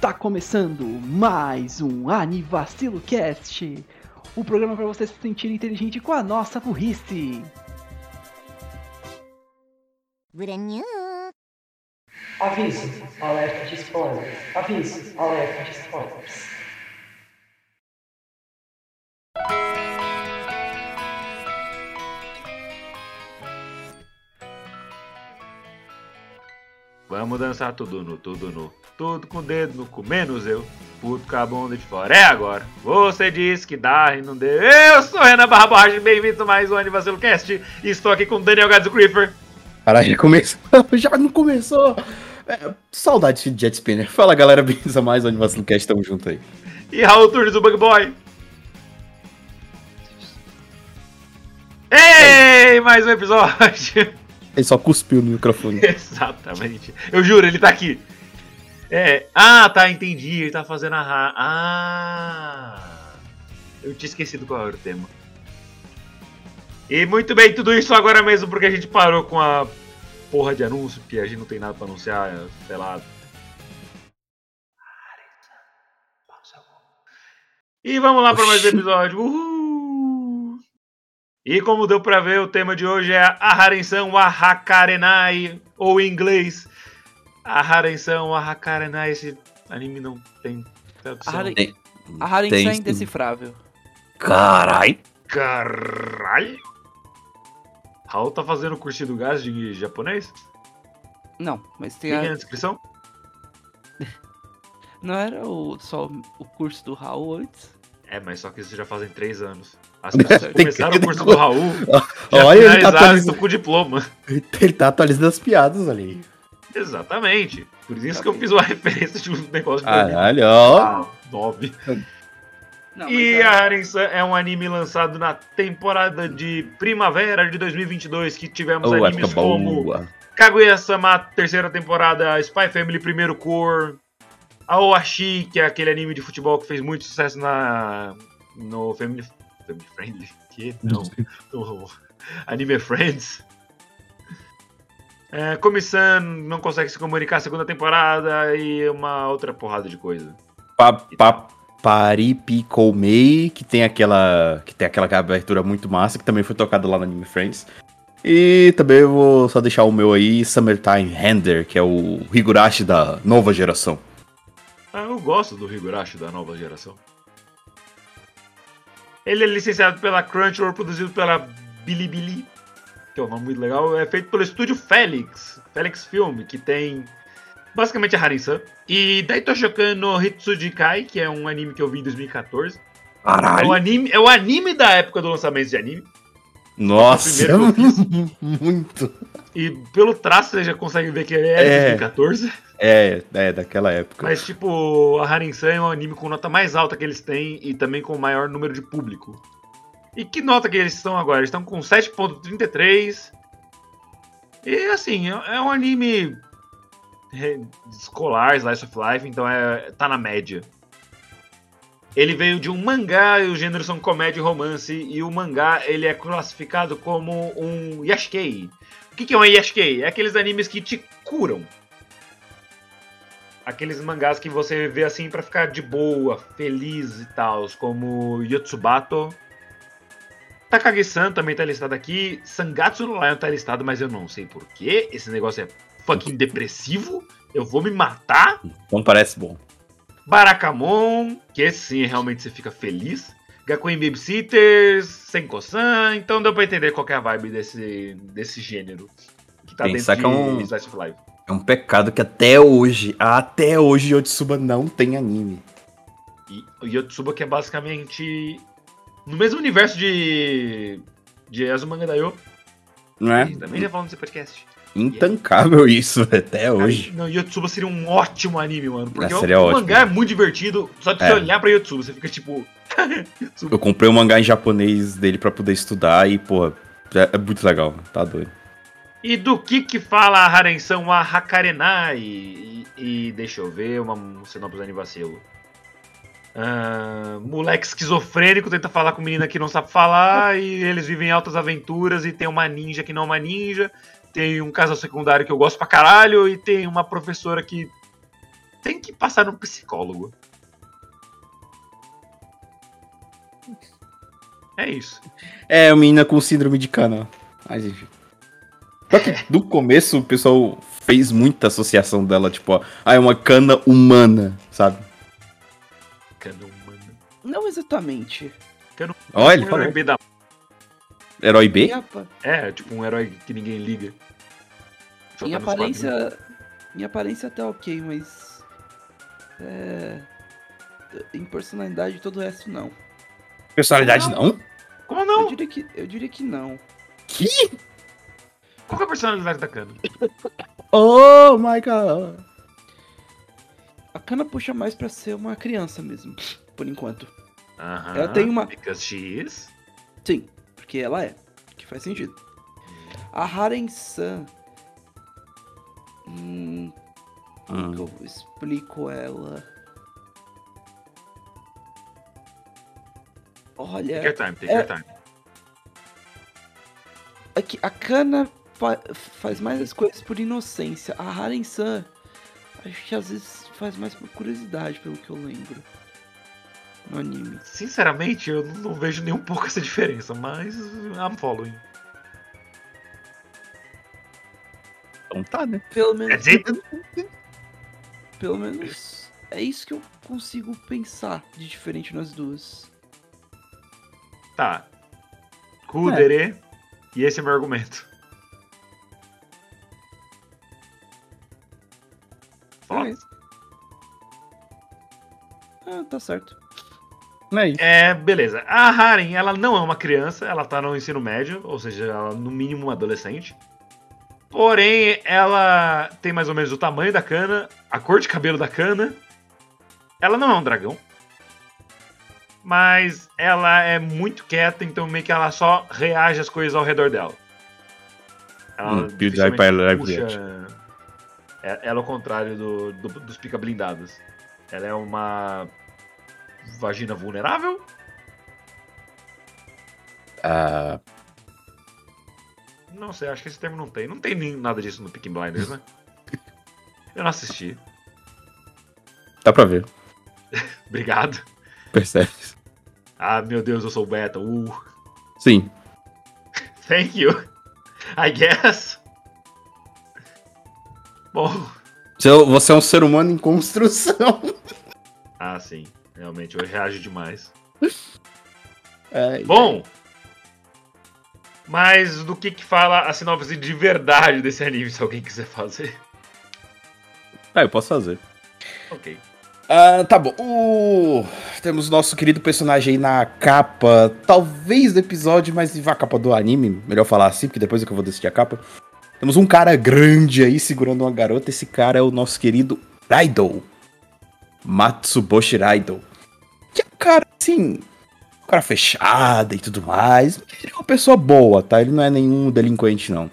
Está começando mais um Anivacilo Cast, o programa para você se sentir inteligente com a nossa burrice. Aviso, alerta de spoilers. Aviso, alerta de spoilers. Vamos dançar tudo nu, tudo nu. Tudo com o dedo no cu, menos eu. Puto com a bunda de fora. É agora. Você disse que dá e não deu. Eu sou Renan Barra Borracha, bem-vindo a mais um Anivacilo Cast. Estou aqui com o Daniel Gadzo Griffer. Caralho, já começou. Já não começou. É, saudade de Jet Spinner. Fala galera, bem-vindos a mais um Anivacilo Cast, tamo junto aí. E Raul Turnes, o Bug Boy. Ei, mais um episódio. Ele só cuspiu no microfone. Exatamente. Eu juro, ele tá aqui. É. Ah, tá, entendi. Ele tá fazendo a. ra- Ah! Eu tinha esquecido qual era o tema. E muito bem, tudo isso agora mesmo porque a gente parou com a porra de anúncio, porque a gente não tem nada pra anunciar, sei lá. E vamos lá para mais um episódio. Uhul! E como deu pra ver, o tema de hoje é a Harensan Wahakarenai, ou em inglês, a Harensan Wahakarenai. Esse anime não tem tradução. A Haren- Tem- A Harensan é indecifrável. Carai! Caralho! Raul tá fazendo cursinho do gás de japonês? Não, mas tem Tem a... na descrição? Não era o, só o curso do Raul antes? É, mas só que isso já fazem três anos. As Tem pessoas que- começaram o curso do Raul, Olha, ele tá, atualizando, com o diploma. ele tá atualizando as piadas ali. Exatamente. Por isso que eu fiz uma referência de um negócio de Caralho, ó. Ah, nove. Não, E mas a é- Harensan é um anime lançado na temporada de primavera de 2022, que tivemos Oh, animes como. Kaguya-sama, terceira temporada, Spy Family, primeiro cor, Aoashi, que é aquele anime de futebol que fez muito sucesso na no Family, family Friendly, que não, no Anime Friends. É, Komi-san não consegue se comunicar segunda temporada e uma outra porrada de coisa. Pa, pa, Paripikomei, que tem aquela que tem aquela abertura muito massa, que também foi tocada lá no Anime Friends. E também vou só deixar o meu aí, Summertime Render, que é o Higurashi da nova geração. Ah, eu gosto do Higurashi da nova geração. Ele é licenciado pela Crunchyroll, produzido pela Bilibili, que é um nome muito legal. É feito pelo estúdio Felix, Felix Film, que tem basicamente a Harin-san. E Daitoshokan no Hitsujikai, que é um anime que eu vi em 2014. É o, Caralho! anime, é o anime da época do lançamento de anime. Nossa, eu muito. E pelo traço você já consegue ver que ele é de É. 2014. É, é, daquela época. Mas, tipo, a Harin-san é um anime com nota mais alta que eles têm e também com o maior número de público. E que nota que eles estão agora? Eles estão com 7.33. E, assim, é é um anime é, escolar, slice of life, então é, tá na média. Ele veio de um mangá, e os gêneros são comédia e romance, e o mangá ele é classificado como um yashikei. O que, que é um yashikei? É aqueles animes que te curam. Aqueles mangás que você vê assim pra ficar de boa, feliz e tal, como Yotsubato. Takagi-san também tá listado aqui. Sangatsu no Lion tá listado, mas eu não sei porquê. Esse negócio é fucking depressivo. Eu vou me matar. Não parece bom. Barakamon, que esse sim realmente você fica feliz. Gakuen Babysitters, Senko-san. Então deu pra entender qual é a vibe desse, desse gênero. Que tá Pensar dentro é um- de Slice of Life. É um pecado que até hoje, até hoje, Yotsuba não tem anime. E o Yotsuba que é basicamente no mesmo universo de de Azumanga Daioh. Não é? E Também já falamos nesse podcast. Intancável isso, até hoje. Cara, não, Yotsuba seria um ótimo anime, mano. Porque Ah, o, seria o ótimo. mangá é muito divertido. Só de É. você olhar pra Yotsuba, você fica tipo. Yotsuba. Eu comprei um mangá em japonês dele pra poder estudar e, pô, é é muito legal, tá doido. E do que que fala a Harensan a Hakarenai? E, e deixa eu ver, uma um sinopse do Anivacilo. Ah, moleque esquizofrênico tenta falar com menina que não sabe falar e eles vivem altas aventuras e tem uma ninja que não é uma ninja, tem um casal secundário que eu gosto pra caralho e tem uma professora que tem que passar no psicólogo. É isso. É, uma menina com síndrome de cana. Mas enfim. Só que no começo o pessoal fez muita associação dela, tipo, ó, ah, é uma cana humana, sabe? Cana humana. Não exatamente. Cana Olha, um herói B da... Herói B? Em, apa- É, tipo um herói que ninguém liga. Só em tá quadrinhos. aparência. Em aparência até ok, mas. É. Em personalidade todo o resto não. Personalidade não? Como Eu não? diria que, eu diria que não. Que? Qual que é a personalidade da Cana? Oh my god. A Kana puxa mais pra ser uma criança mesmo, por enquanto. Aham. Ela tem uma- Because she is. Sim, porque ela é. Que faz sentido. A Haren-san. Hum, como Hum. que eu explico ela? Olha. Take your time, take é- your time. É que a Kana fa- faz mais as coisas por inocência. A Haren-san, acho que às vezes faz mais por curiosidade, pelo que eu lembro. No anime. Sinceramente, eu não vejo nem um pouco essa diferença, mas I'm following. Então tá, né? Pelo menos, dizer, pelo menos é isso que eu consigo pensar de diferente nas duas. tá. Kudere, e esse é meu argumento. Foda. Ah, tá certo. Não é isso. É, beleza. A Haren, ela não é uma criança, ela tá no ensino médio, ou seja, ela no mínimo uma adolescente. Porém, ela tem mais ou menos o tamanho da cana, a cor de cabelo da cana. Ela não é um dragão. Mas ela é muito quieta, então meio que ela só reage às coisas ao redor dela. Ela Hum, dificilmente Live puxa- É- Ela é o contrário do, do- dos pica blindados. Ela é uma vagina vulnerável? Ah, Não sei, acho que esse termo não tem. Não tem nem nada disso no Picking Blinders, né? Eu não assisti. dá pra ver. Obrigado. Percebe. Ah, meu Deus, eu sou beta. Uh, Sim. thank you. I guess. Bom. Você- Você é um ser humano em construção. Ah, sim. Realmente, eu reajo demais. Ai, Bom. Mas do que que fala a sinopse de verdade desse anime, se alguém quiser fazer? Ah, eu posso fazer. Ok. Ah, tá bom. O- Temos nosso querido personagem aí na capa, talvez do episódio, mas a capa do anime, melhor falar assim, porque depois é que eu vou decidir a capa. Temos um cara grande aí segurando uma garota. Esse cara é o nosso querido Raido. Matsuboshi Raido. Que é um cara, assim, um cara fechado e tudo mais. Ele é uma pessoa boa, tá? Ele não é nenhum delinquente, não.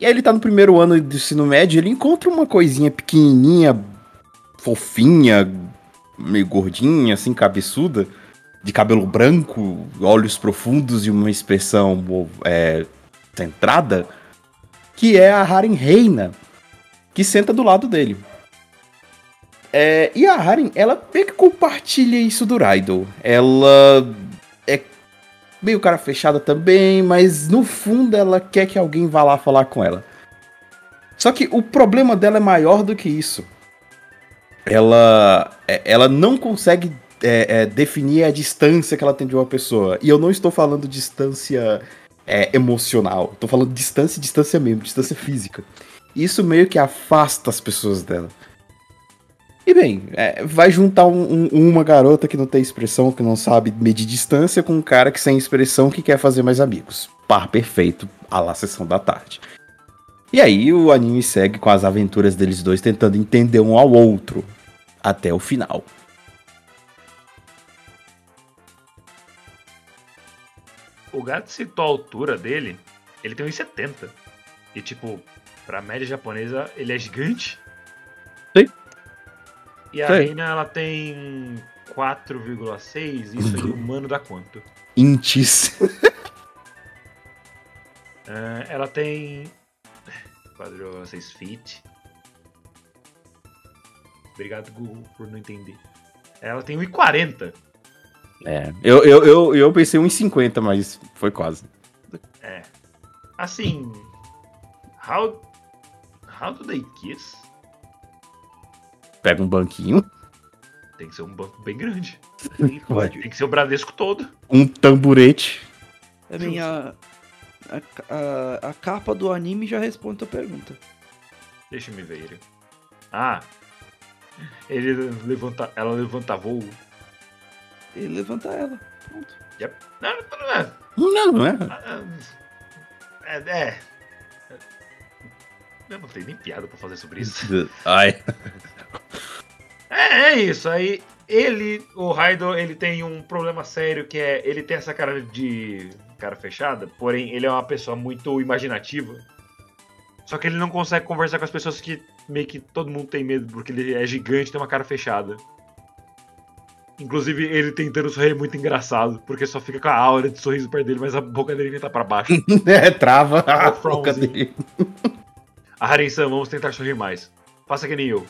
E aí ele tá no primeiro ano do ensino médio, ele encontra uma coisinha pequenininha, fofinha, meio gordinha, assim, cabeçuda, de cabelo branco, olhos profundos e uma expressão é, centrada, que é a Haren Reina, que senta do lado dele. É, e a Haren, ela meio que compartilha isso do Raido. Ela é meio cara fechada também, mas no fundo ela quer que alguém vá lá falar com ela. Só que o problema dela é maior do que isso ela, é- ela não consegue é, é, definir a distância que ela tem de uma pessoa. E eu não estou falando distância é, emocional. Estou falando distância, distância mesmo, distância física. Isso meio que afasta as pessoas dela. E bem, é, vai juntar um- um- uma garota que não tem expressão, que não sabe medir distância, com um cara que sem expressão que quer fazer mais amigos. Par perfeito, à la sessão da tarde. E aí o anime segue com as aventuras deles dois tentando entender um ao outro até o final. O gato citou a altura dele, ele tem 1,70. E tipo, pra média japonesa, ele é gigante. E a reina, ela tem 4,6. Isso aí, humano dá quanto? Intis. Ah, ela tem 4,6 feet. Obrigado, Google, por não entender. Ela tem 1,40. É. Eu, eu, eu, eu pensei 1,50, mas foi quase. É. Assim. How. How do they kiss? Pega um banquinho, Tem que ser um banco bem grande. Vai. Tem que ser o Bradesco todo. um tamburete. A minha. A, a, a capa do anime já responde a tua pergunta. Deixa eu me ver ele. Ah. Ele levanta. Ela levanta voo. Ele levanta ela. Pronto. Yep. Não, não, não, não. Não, não é? Ah, É, é. Eu não tenho nem piada pra fazer sobre isso. Ai. É, é isso. Aí ele, o Raido, ele tem um problema sério que é ele tem essa cara de cara fechada, porém ele é uma pessoa muito imaginativa. Só que ele não consegue conversar com as pessoas que meio que todo mundo tem medo porque ele é gigante, e tem uma cara fechada. Inclusive ele tentando sorrir é muito engraçado, porque só fica com a aura de sorriso perto dele, mas a boca dele tá pra baixo. É, trava a O boca frowzinho. dele. A Haren-san, vamos tentar sorrir mais. Faça que nem eu.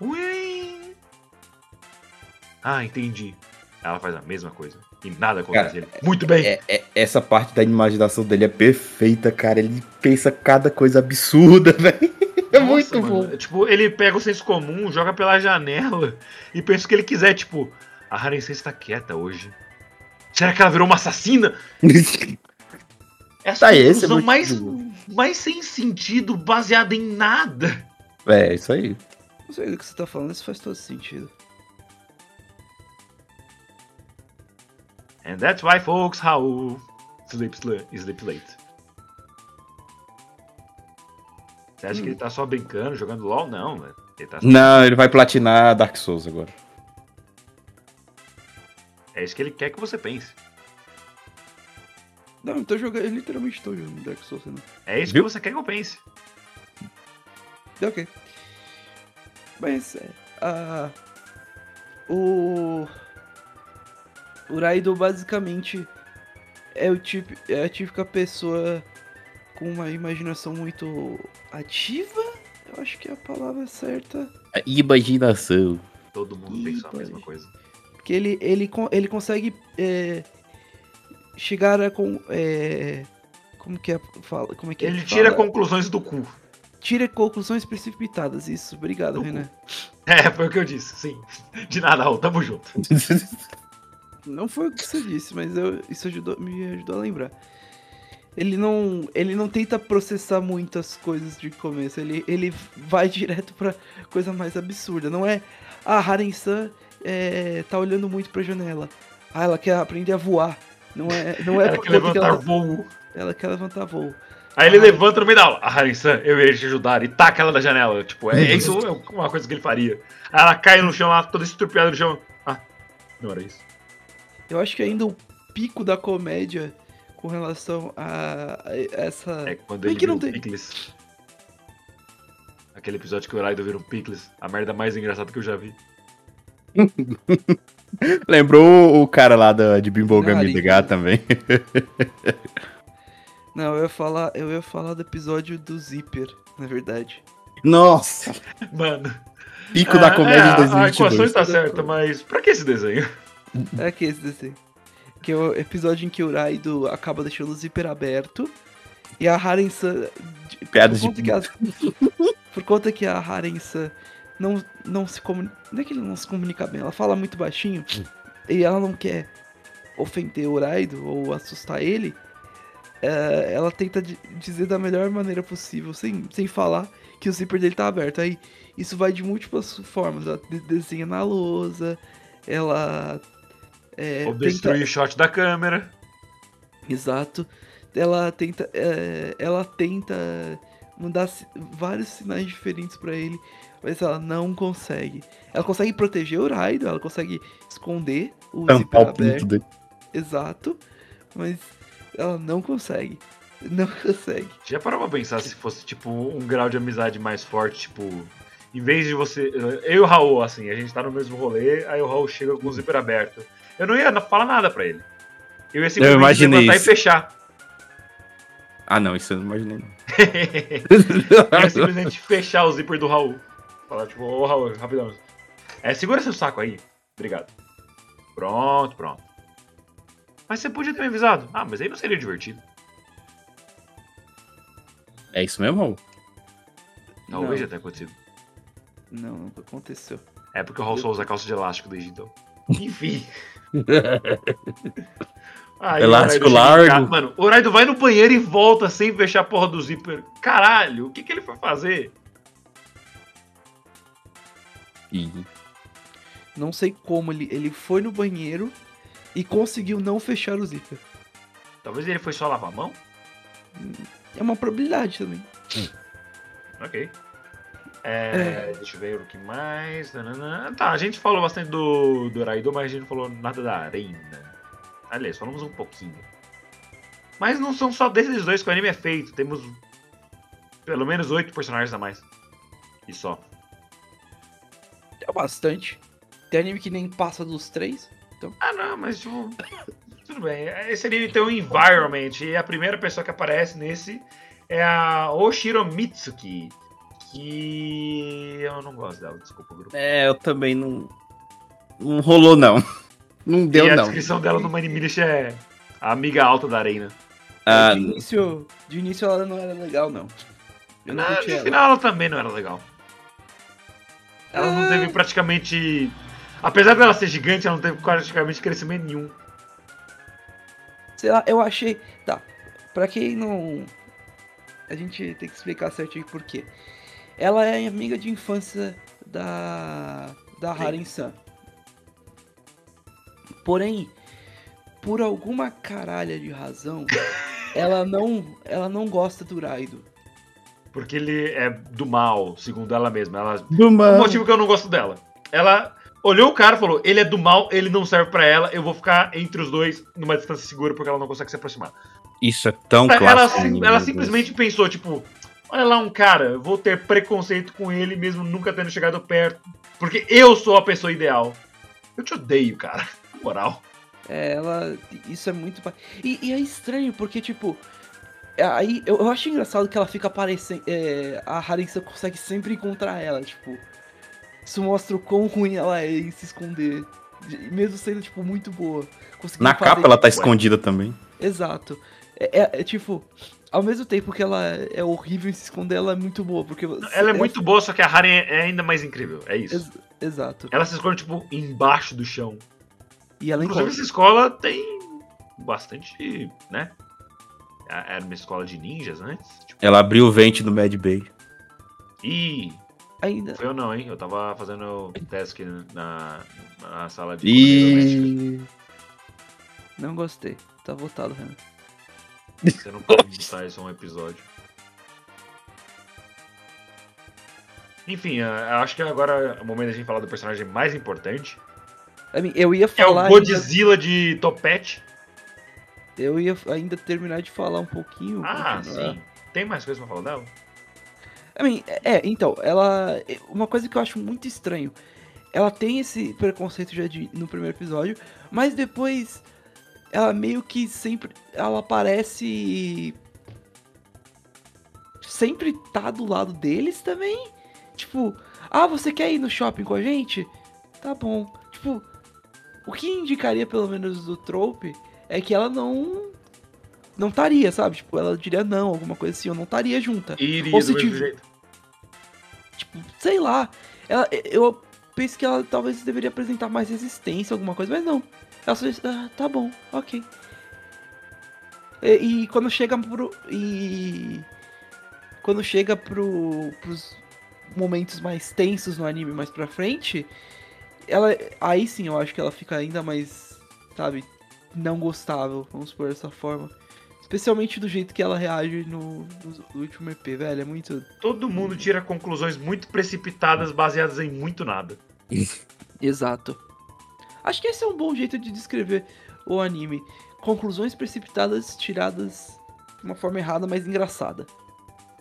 Ui. Ah, entendi. Ela faz a mesma coisa. E nada acontece. Ele, Muito bem. É- é- essa parte da imaginação dele é perfeita, cara. Ele pensa cada coisa absurda, velho. É Nossa, muito mano. bom. Tipo, ele pega o senso comum, joga pela janela e pensa o que ele quiser. Tipo, a Haren-san está quieta hoje. Será que ela virou uma assassina? Essa Tá, esse é conclusão muito mais, bom. mais sem sentido, baseada em nada. É, isso aí. Não sei do que você tá falando, isso faz todo sentido. And that's why folks how sleep, sl- sleep late. Você acha que ele tá só brincando, jogando LOL? Não, né? Ele tá... Não, ele vai platinar Dark Souls agora. É isso que ele quer que você pense. Não, eu tô jogando. Eu literalmente tô jogando Dark Souls, né? É isso Viu? que você quer que eu pense. Ok. Mas é. A. O. O Raido basicamente é o tipo. É a típica pessoa com uma imaginação muito ativa. Eu acho que é a palavra certa. A imaginação. Todo mundo pensou a mesma coisa. Porque ele, ele, ele consegue é, chegar a com. É, como que é? Fala, como é que é Ele que tira fala? conclusões do cu. Tira conclusões precipitadas. Isso, obrigado, Do cu. Renan. É, foi o que eu disse, sim. De nada, Raul, tamo junto. Não foi o que você disse, mas eu- isso ajudou, me ajudou a lembrar. Ele não, ele não tenta processar muitas coisas de começo, ele, ele vai direto pra coisa mais absurda. Não é, ah, Haren-san é, tá olhando muito pra janela. Ah, ela quer aprender a voar. Não é, não é Ela quer levantar ela, voo. ela quer levantar voo. Aí ele levanta no meio da aula. Ah, Harin-san, eu irei te ajudar. E taca ela da janela. Tipo, é isso é uma coisa que ele faria. Aí ela cai no chão lá, toda estrupiada no chão. Ah, não era isso. Eu acho que ainda o pico da comédia com relação a, essa... É quando Bem ele que vira não um tem. Pickles. Aquele episódio que o Raido vira um Pickles. A merda mais engraçada que eu já vi. Lembrou o cara lá da, de Bimbogami Nariz. ligar também. Não, eu ia falar, eu ia falar do episódio do Zipper, na verdade. Nossa! Mano. Pico da é, comédia é, de A equação 2022. está certa, mas pra que esse desenho? É que esse desenho. Que é o episódio em que o Raido acaba deixando o zíper aberto. E a Haren-san. Piadas por de conta que a- Por conta que a Haren-san não, não se comunica. Não é que ele não se comunica bem, ela fala muito baixinho. e ela não quer ofender o Raido ou assustar ele. É, ela tenta di- dizer da melhor maneira possível, sem, sem falar que o zíper dele tá aberto. Aí isso vai de múltiplas formas. Ela de- desenha na lousa, ela. É, Ou tenta- destruir o shot da câmera. Exato. Ela tenta. é, ela tenta mandar vários sinais diferentes pra ele, mas ela não consegue. Ela consegue proteger o Raido, ela consegue esconder o Tampar zíper o pinto aberto. dele. Exato. Mas ela não consegue. Não consegue. Já parou pra pensar se fosse, tipo, um grau de amizade mais forte, tipo... Em vez de você... Eu e o Raul, assim, a gente tá no mesmo rolê, aí o Raul chega com o zíper aberto. Eu não ia falar nada pra ele. Eu ia simplesmente imaginei levantar isso. e fechar. Ah, não, isso eu não imaginei. não. eu ia simplesmente fechar o zíper do Raul. Fala, tipo, ô Raul, rapidão. É, segura seu saco aí. Obrigado. Pronto, pronto. Mas você podia ter me avisado. Ah, mas aí não seria divertido. É isso mesmo, Raul? Talvez Não. já tenha acontecido. Não, nunca aconteceu. É porque o Raul só usa calça de elástico desde então. Enfim. Aí, Elástico largo. casa- Mano, o Raido vai no banheiro e volta sem fechar a porra do zíper. Caralho, o que, que ele foi fazer? Ih, Não sei como ele, ele foi no banheiro e conseguiu não fechar o zíper. Talvez ele foi só lavar a mão? É uma probabilidade também. Ok. É, Deixa eu ver o que mais. Tá, a gente falou bastante do, do Raido, mas a gente não falou nada da Arena. Aliás, falamos um pouquinho. Mas não são só desses dois que o anime é feito. Temos pelo menos oito personagens a mais. E só. É bastante. Tem anime que nem passa dos três. Ah, não, mas tipo. Tudo bem. Esse anime tem um environment. E a primeira pessoa que aparece nesse é a Oshiro Mitsuki. Que eu não gosto dela, desculpa, grupo. É, eu também não. Não rolou, não. Não deu, e a não. descrição dela no Manimilish é a amiga alta da Arena. Ah, de, início, de início ela não era legal, não. Eu não curti no ela. final ela também não era legal. Ela não Ah. teve praticamente. Apesar dela ser gigante, ela não teve praticamente crescimento nenhum. Sei lá, eu achei. Tá. Pra quem não. A gente tem que explicar certinho por quê. Ela é amiga de infância da. Da Sim. Harin-san. Porém, por alguma caralha de razão, ela não. Ela não gosta do Raido. Porque ele é do mal, segundo ela mesma. Ela do O mal. motivo que eu não gosto dela. Ela olhou o cara e falou: ele é do mal, ele não serve pra ela, eu vou ficar entre os dois numa distância segura porque ela não consegue se aproximar. Isso é tão ela clássico. meu ela Deus. simplesmente pensou, tipo, olha lá um cara, eu vou ter preconceito com ele mesmo nunca tendo chegado perto, porque eu sou a pessoa ideal. Eu te odeio, cara, na moral. É, ela. Isso é muito. E, e é estranho, porque, tipo. é, Aí eu, eu acho engraçado que ela fica aparecendo. É, a Harissa consegue sempre encontrar ela, tipo. Isso mostra o quão ruim ela é em se esconder. de- Mesmo sendo, tipo, muito boa. Na capa ela tá escondida também. Exato. É, é- é, tipo. Ao mesmo tempo que ela é horrível em se esconder, ela é muito boa. Porque Ela é muito boa, só que a Harry é ainda mais incrível, é isso. Ex- exato. Ela se esconde, tipo, embaixo do chão. E ela Inclusive, encontra. essa escola tem bastante, né? A- Era uma escola de ninjas antes. Tipo, Ela abriu o vente do Mad Bay. Ih, Ainda. foi eu não, hein? Eu tava fazendo task na, na sala de. E. Não gostei. Tá votado, Renan. Você não pode botar isso em um episódio. Enfim, eu acho que agora é o momento da gente falar do personagem mais importante. Eu ia Que é o falar. ainda- Godzilla de Topete. Eu ia ainda terminar de falar um pouquinho. Ah, continuar. sim. Tem mais coisa pra falar dela? I mean, é, então, ela. Uma coisa que eu acho muito estranho. Ela tem esse preconceito já de, no primeiro episódio, mas depois ela meio que sempre. Ela parece. Sempre tá do lado deles também. Tipo, ah, você quer ir no shopping com a gente? Tá bom. Tipo, o que indicaria pelo menos do trope é que ela não. Não estaria, sabe? Tipo, ela diria não, alguma coisa assim, eu não estaria junta. Iria Ou se. Tipo, sei lá. Ela, eu penso que ela talvez deveria apresentar mais resistência, alguma coisa, mas não. Ela só disse, ah, tá bom, ok. E, e quando chega pro. E. Quando chega pro. pros momentos mais tensos no anime mais pra frente, ela. Aí sim eu acho que ela fica ainda mais. Sabe? Não gostável, vamos por dessa forma. Especialmente do jeito que ela reage no, no último EP, velho. É muito. Todo mundo tira conclusões muito precipitadas baseadas em muito nada. Exato. Acho que esse é um bom jeito de descrever o anime. Conclusões precipitadas tiradas de uma forma errada, mas engraçada.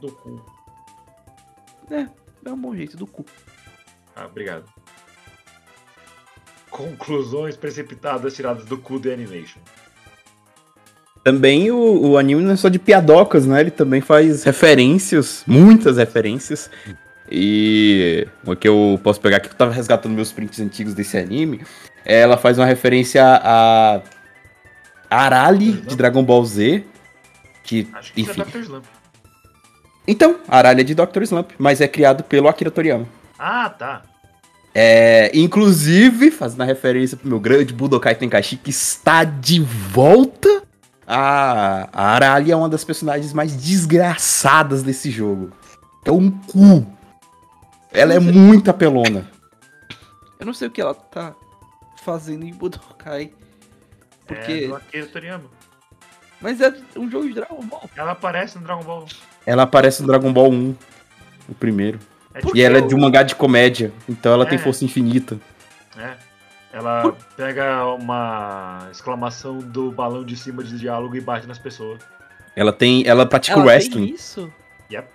Do cu. É, é um bom jeito do cu. Ah, obrigado. Conclusões precipitadas tiradas do cu de animation. Também o, o anime não é só de piadocas, né? Ele também faz referências, muitas referências. E o que eu posso pegar aqui, que eu tava resgatando meus prints antigos desse anime, ela faz uma referência a Arali de Dragon Ball Z. Que, Acho que enfim. isso é Dr. Slump. Então, Arali é de Dr. Slump, mas é criado pelo Akira Toriyama. Ah, tá. É, inclusive, fazendo a referência pro meu grande Budokai Tenkaichi, que está de volta. A, a Arali é uma das personagens mais desgraçadas desse jogo. É um cu. Ela é muito apelona. Eu não sei o que ela tá fazendo em Budokai. É Porque. do Akira Toriyama. Mas é um jogo de Dragon Ball. Ela aparece no Dragon Ball. Ela aparece no Dragon Ball 1, o primeiro. É E ela é que de um mangá de comédia, então ela tem É. força infinita. É. Ela pega uma exclamação do balão de cima de diálogo e bate nas pessoas. Ela tem. Ela pratica Ela wrestling. tem isso?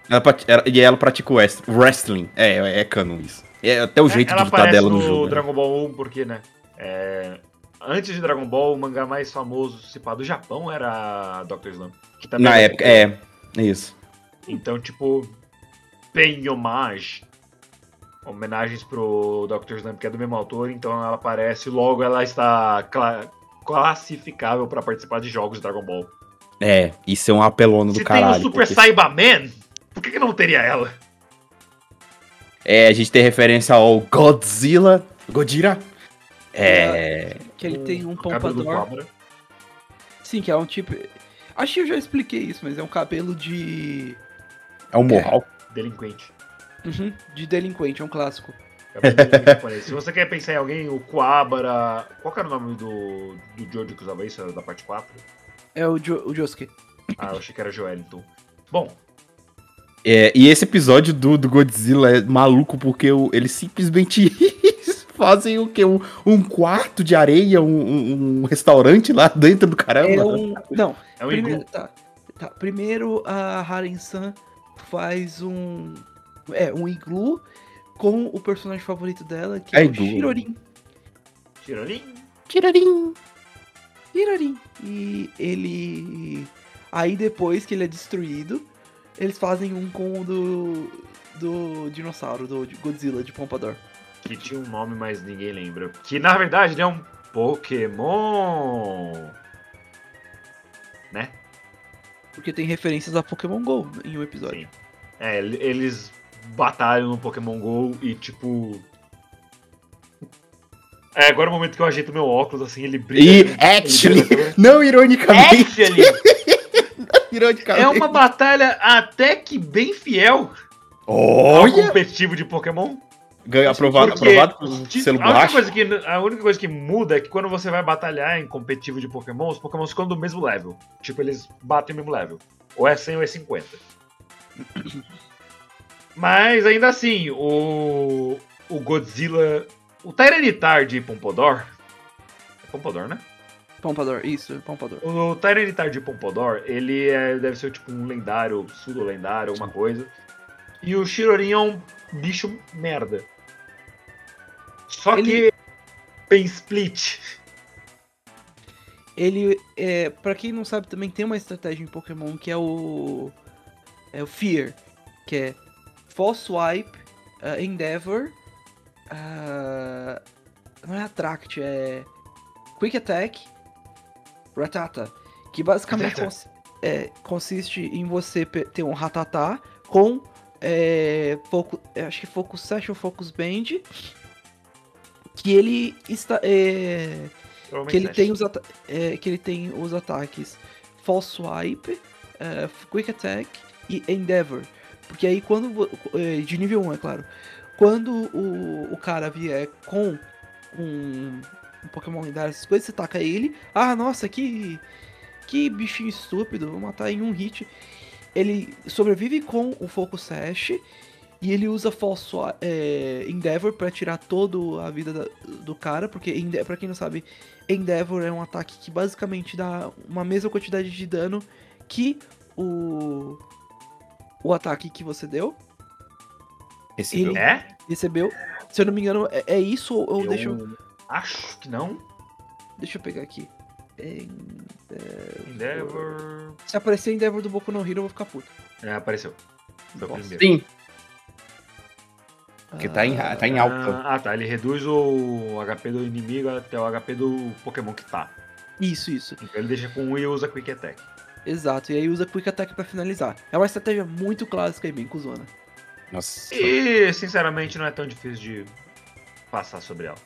Ela prati- ela- e ela pratica wrest- wrestling. É, é, é canon isso. É até o jeito ela de lutar aparece dela no, no jogo. né? Dragon Ball 1 porque, né? é, Antes de Dragon Ball, o mangá mais famoso, se pá, do Japão era Dr. Slump. Na é- época, é. É isso. Então, tipo, tem homage. Homenagens pro Dr. Slump, que é do mesmo autor, então ela aparece, logo ela está cla- classificável pra participar de jogos de Dragon Ball. É, isso é um apelona do Se caralho. tem o Super porque- Saibaman, por que, que não teria ela? É, a gente tem referência ao Godzilla. Godira. É. Que ele tem um pompador. cobra. Sim, que é um tipo. Acho que eu já expliquei isso, mas é um cabelo de. É um morral. Delinquente. Uhum, de delinquente, é um clássico. Japonês. Se você quer pensar em alguém, o Kuabara. Qual que era o nome do, do Jojo que usava isso? Era da parte 4? É o, jo, o Josuke. Ah, eu achei que era Joeliton. Bom, É, e esse episódio do, do Godzilla é maluco porque o- eles simplesmente fazem o quê? Um, um quarto de areia, um, um- um restaurante lá dentro do caramba. É um. Não, é um primeiro, tá, tá, primeiro a Haren-san faz um. É, um iglu com o personagem favorito dela, que é, É o iglu. Shirorin. Tirolim. Tirarim. Shirorin. E ele. Aí depois que ele é destruído, eles fazem um com o do. do dinossauro, do Godzilla de Pompador. Que tinha um nome, mas ninguém lembra. Que na verdade ele é um Pokémon. Né? Porque tem referências a Pokémon GO em um episódio. Sim. É, ele- eles batalham no Pokémon GO e tipo. É, agora é o momento que eu ajeito meu óculos, assim, ele brilha. E, ele brilha actually, câmera. não ironicamente, Actually, ironicamente. é uma batalha até que bem fiel ao Olha! competitivo de Pokémon. Ganho aprovado, Porque aprovado pelo selo a, única coisa que, a única coisa que muda é que quando você vai batalhar em competitivo de Pokémon, os Pokémon ficam do mesmo level. Tipo, eles batem o mesmo level. Ou é 100 ou é 50. Mas ainda assim, o, o Godzilla. O Tyranitar de Pompodor. É Pompodor, né? Pompador, isso, Pompador. O Tyranitar de Pompodor, ele é- deve ser tipo um lendário, pseudo-lendário, alguma coisa. E o Shirorin é um bicho merda. Só Ele- que. Pen Split. Ele, é, pra quem não sabe, também tem uma estratégia em Pokémon que é o. É o Fear, que é False Swipe, ah, Endeavor. ah, não é Attract, é. Quick Attack, Ratata. Que basicamente Ratata. cons- é, consiste em você ter um Ratatá com. É, foco, é, acho que Focus Session, Focus Band. Que ele está. É, que ele tem os é, que ele tem os ataques False Swipe, é, Quick Attack e Endeavor. Porque aí quando é, de nível 1, é claro. Quando o, o cara vier com um, um Pokémon lendário, essas coisas, você taca ele. Ah, nossa, que que bichinho estúpido, vou matar em um hit. Ele sobrevive com o Focus Sash e ele usa False Swi- é, Endeavor pra tirar toda a vida da- do cara, porque pra quem não sabe, Endeavor é um ataque que basicamente dá uma mesma quantidade de dano que o o ataque que você deu, Recebeu. ele- É? recebeu. Se eu não me engano, é, é isso ou, eu deixa, eu, acho que não. deixa eu pegar aqui. Endeavor. Endeavor. Se aparecer Endeavor do Boku no Hero, eu vou ficar puto. É, apareceu. Foi o Nossa. primeiro. Sim. Porque tá em, tá em alta. Ah, tá. Ele reduz o HP do inimigo até o HP do Pokémon que tá. Isso, isso. Então ele deixa com 1 e usa Quick Attack. Exato. E aí usa Quick Attack pra finalizar. É uma estratégia muito clássica e bem cuzona. Nossa. E, sinceramente, não é tão difícil de passar sobre ela.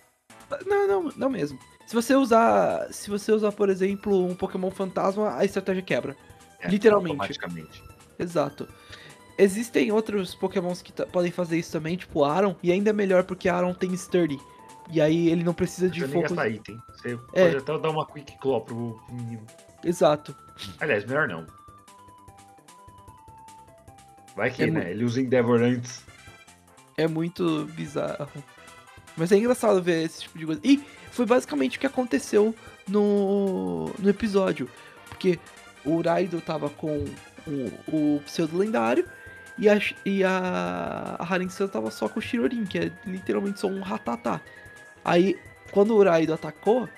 Não, não, não mesmo. Se você usar. Se você usar, por exemplo, um Pokémon fantasma, a estratégia quebra. É, Literalmente. Automaticamente. Exato. Existem outros Pokémons que podem fazer isso também, tipo Aaron, e ainda é melhor porque Aaron tem Sturdy. E aí ele não precisa de Você nem foco. gastar item. Você É. pode até dar uma Quick Claw pro menino. Exato. Aliás, melhor não. Vai que, É né? Ele usa Endeavor antes. É muito bizarro. Mas é engraçado ver esse tipo de coisa. E foi basicamente o que aconteceu no, no episódio. Porque o Raido tava com o, o pseudo lendário e a, e a, a Harinsan tava só com o Shirorin, que é literalmente só um ratatá. Aí, quando o Raido atacou,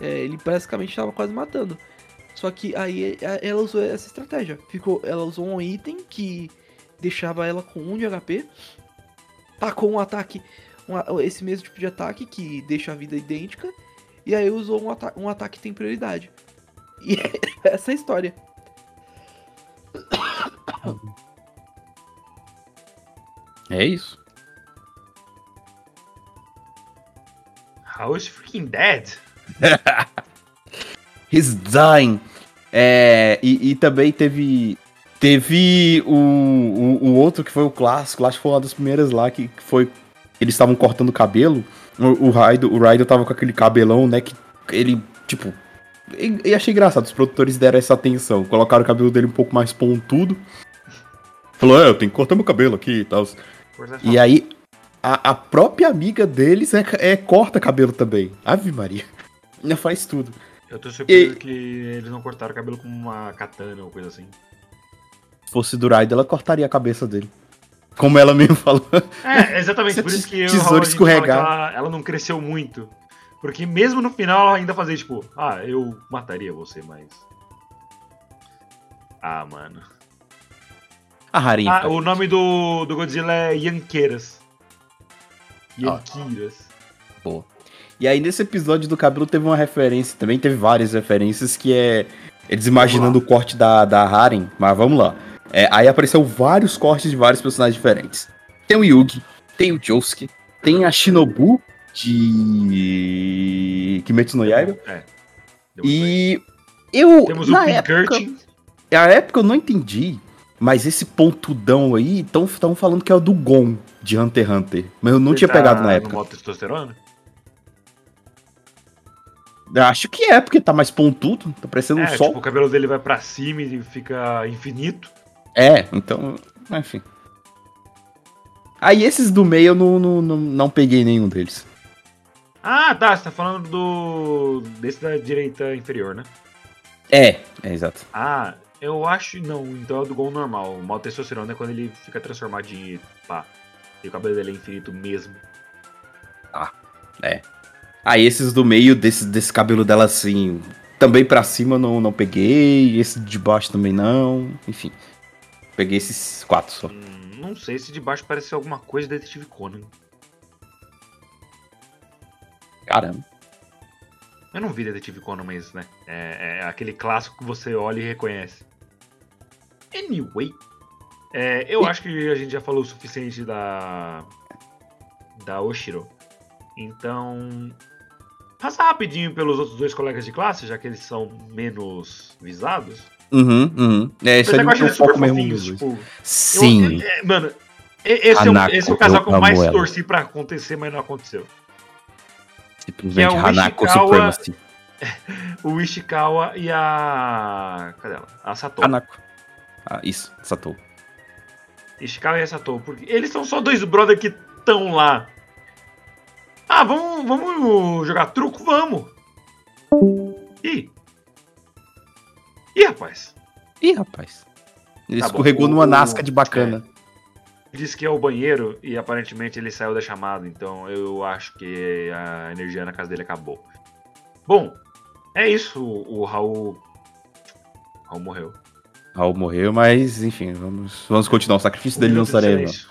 é, ele basicamente tava quase matando. Só que aí é, ela usou essa estratégia. Ficou, ela usou um item que deixava ela com 1 de HP. Tacou um ataque, um esse mesmo tipo de ataque que deixa a vida idêntica. E aí usou um, ata um ataque que tem prioridade. E essa é a história. É isso. How is freaking dead? He's dying. É, e, e também teve. Teve o, o, o outro que foi o clássico, acho que foi uma das primeiras lá, que, que foi. Eles estavam cortando o cabelo. O, o Raido, o Raido tava com aquele cabelão, né? Que ele, tipo. E, e achei engraçado, os produtores deram essa atenção. Colocaram o cabelo dele um pouco mais pontudo. Falou, é, eu tenho que cortar meu cabelo aqui e tal. Força E aí, a, a própria amiga deles é, é corta cabelo também. Ave Maria. Ainda faz tudo. Eu tô surpreso E- que eles não cortaram o cabelo com uma katana ou coisa assim. Se fosse do Raiden, ela cortaria a cabeça dele. Como ela mesmo falou. É, exatamente. Por isso que eu, tesouro escorregar. ela, ela não cresceu muito. Porque mesmo no final ela ainda fazia tipo, ah, eu mataria você, mas. Ah, mano. A Harin. Ah, o nome do, do Godzilla é Yanqueiras. Yanquiras. Boa. E aí, nesse episódio do cabelo, teve uma referência também. Teve várias referências que é. Eles imaginando o corte da, da Haren. Mas vamos lá. É, aí apareceu vários cortes de vários personagens diferentes. Tem o Yugi, tem o Josuke, tem a Shinobu de. Kimetsu no Yaiba. É. E. Eu. Temos o na época. A época eu não entendi, mas esse pontudão aí, estão falando que é o do Gon de Hunter x Hunter. Mas eu não Ele tinha tá pegado na época. modo testosterona? Acho que é, porque tá mais pontudo, tá parecendo um É, sol. tipo, o cabelo dele vai pra cima e fica infinito. É, então, enfim. Aí esses do meio eu não, não, não, não peguei nenhum deles. Ah, tá, você tá falando do. desse da direita inferior, né? É, é exato. Ah, eu acho. Não, então é o do Gon normal. O modo testosterona é quando ele fica transformado em pá. E o cabelo dele é infinito mesmo. Aí esses do meio, desse, desse cabelo dela assim, também pra cima eu não, não peguei, esse de baixo também não, enfim. Peguei esses quatro só. Hum, não sei se de baixo parece alguma coisa de Detetive Conan. Caramba. Eu não vi Detetive Conan, mas, né? É, é aquele clássico que você olha e reconhece. Anyway. é, eu acho que a gente já falou o suficiente da. Da Oshiro. Então. Passa rapidinho pelos outros dois colegas de classe, já que eles são menos visados. Uhum, uhum. É, isso aí eu acho tem um foco mesmo tipo. eu- Sim. é, mano, esse é, o, Hanako, esse é o casal que eu eu mais ela. torci pra acontecer, mas não aconteceu. Simplesmente é Hanako Ishikawa- Supremacy. O Ishikawa e a. Cadê ela? A Sato. Hanako. Ah, isso, Satou. Ishikawa e a Sato. Porque eles são só dois brother que estão lá. Ah, vamos, vamos jogar truco? Vamos! Ih! Ih, rapaz! Ih, rapaz. Ele Tá bom, escorregou o- numa o- nasca de bacana. Disse que é o banheiro e aparentemente ele saiu da chamada, então eu acho que a energia na casa dele acabou. Bom, é isso. O, o Raul. Raul morreu. Raul morreu, mas enfim, vamos, vamos continuar. O sacrifício dele não será silêncio.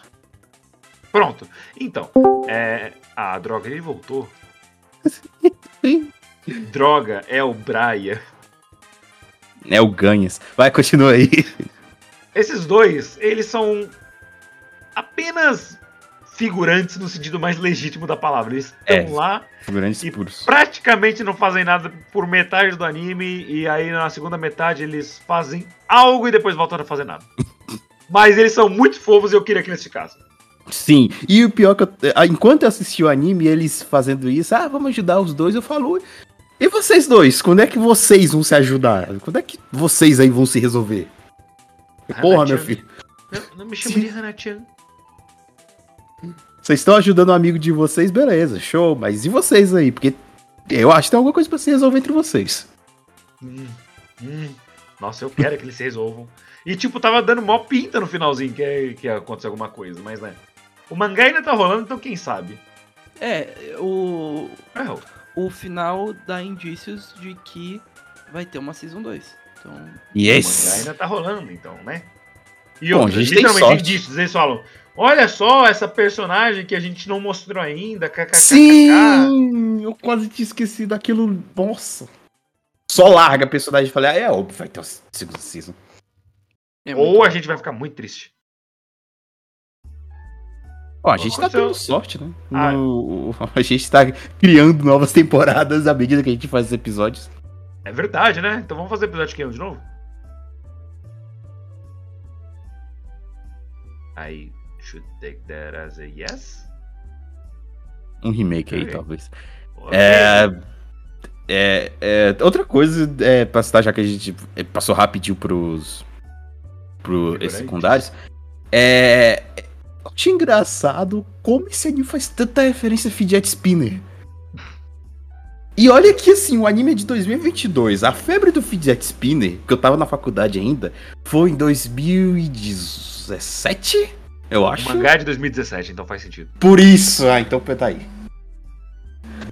Pronto. Então, é... Ah, droga, ele voltou. droga, é o Braia. É o Ganhas. Vai, continua aí. Esses dois, eles são apenas figurantes no sentido mais legítimo da palavra. Eles estão É. lá Grandes E puros. praticamente não fazem nada por metade do anime, e aí na segunda metade eles fazem algo e depois voltam a fazer nada. Mas eles são muito fofos e eu queria que eles ficassem. Sim, e o pior que eu, ah, enquanto eu assisti o anime, eles fazendo isso, ah, vamos ajudar os dois, eu falo, e vocês dois, quando é que vocês vão se ajudar? Quando é que vocês aí vão se resolver? Porra, meu filho, Não, não me chama de Hana-chan. vocês estão ajudando o amigo de vocês, beleza, show, mas e vocês aí? Porque eu acho que tem alguma coisa pra se resolver entre vocês. Hum, hum. Nossa, eu quero que eles se resolvam. E tipo, tava dando mó pinta no finalzinho que, que ia acontecer alguma coisa, mas né. O mangá ainda tá rolando, então quem sabe? É, o, É, o- o final dá indícios de que vai ter uma Season 2. Então, O mangá Yes! ainda tá rolando, então, né? E Bom, outra, a gente tem sorte. indícios, eles falam: olha só essa personagem que a gente não mostrou ainda. Sim! Eu quase tinha esquecido daquilo, nossa. Só larga a personagem e falei, ah, é óbvio, vai ter o segundo season. é Ou muito a gente vai ficar muito triste. Ó, a gente tá tendo sorte, né? Ah. No- A gente tá criando novas temporadas à medida que a gente faz os episódios. É verdade, né? Então vamos fazer episódio de de novo? I should take that as a yes. Um remake aí, Ok. talvez. Ok. É, é, é, outra coisa, é, pra citar, já que a gente é, passou rapidinho pros, pro secundários, é, achei engraçado como esse anime faz tanta referência a Fidget Spinner. E olha que assim, o anime é de 2022. A febre do Fidget Spinner, que eu tava na faculdade ainda, foi em 2017, eu O acho. mangá é de 2017, então faz sentido. Por isso, ah, então tá aí.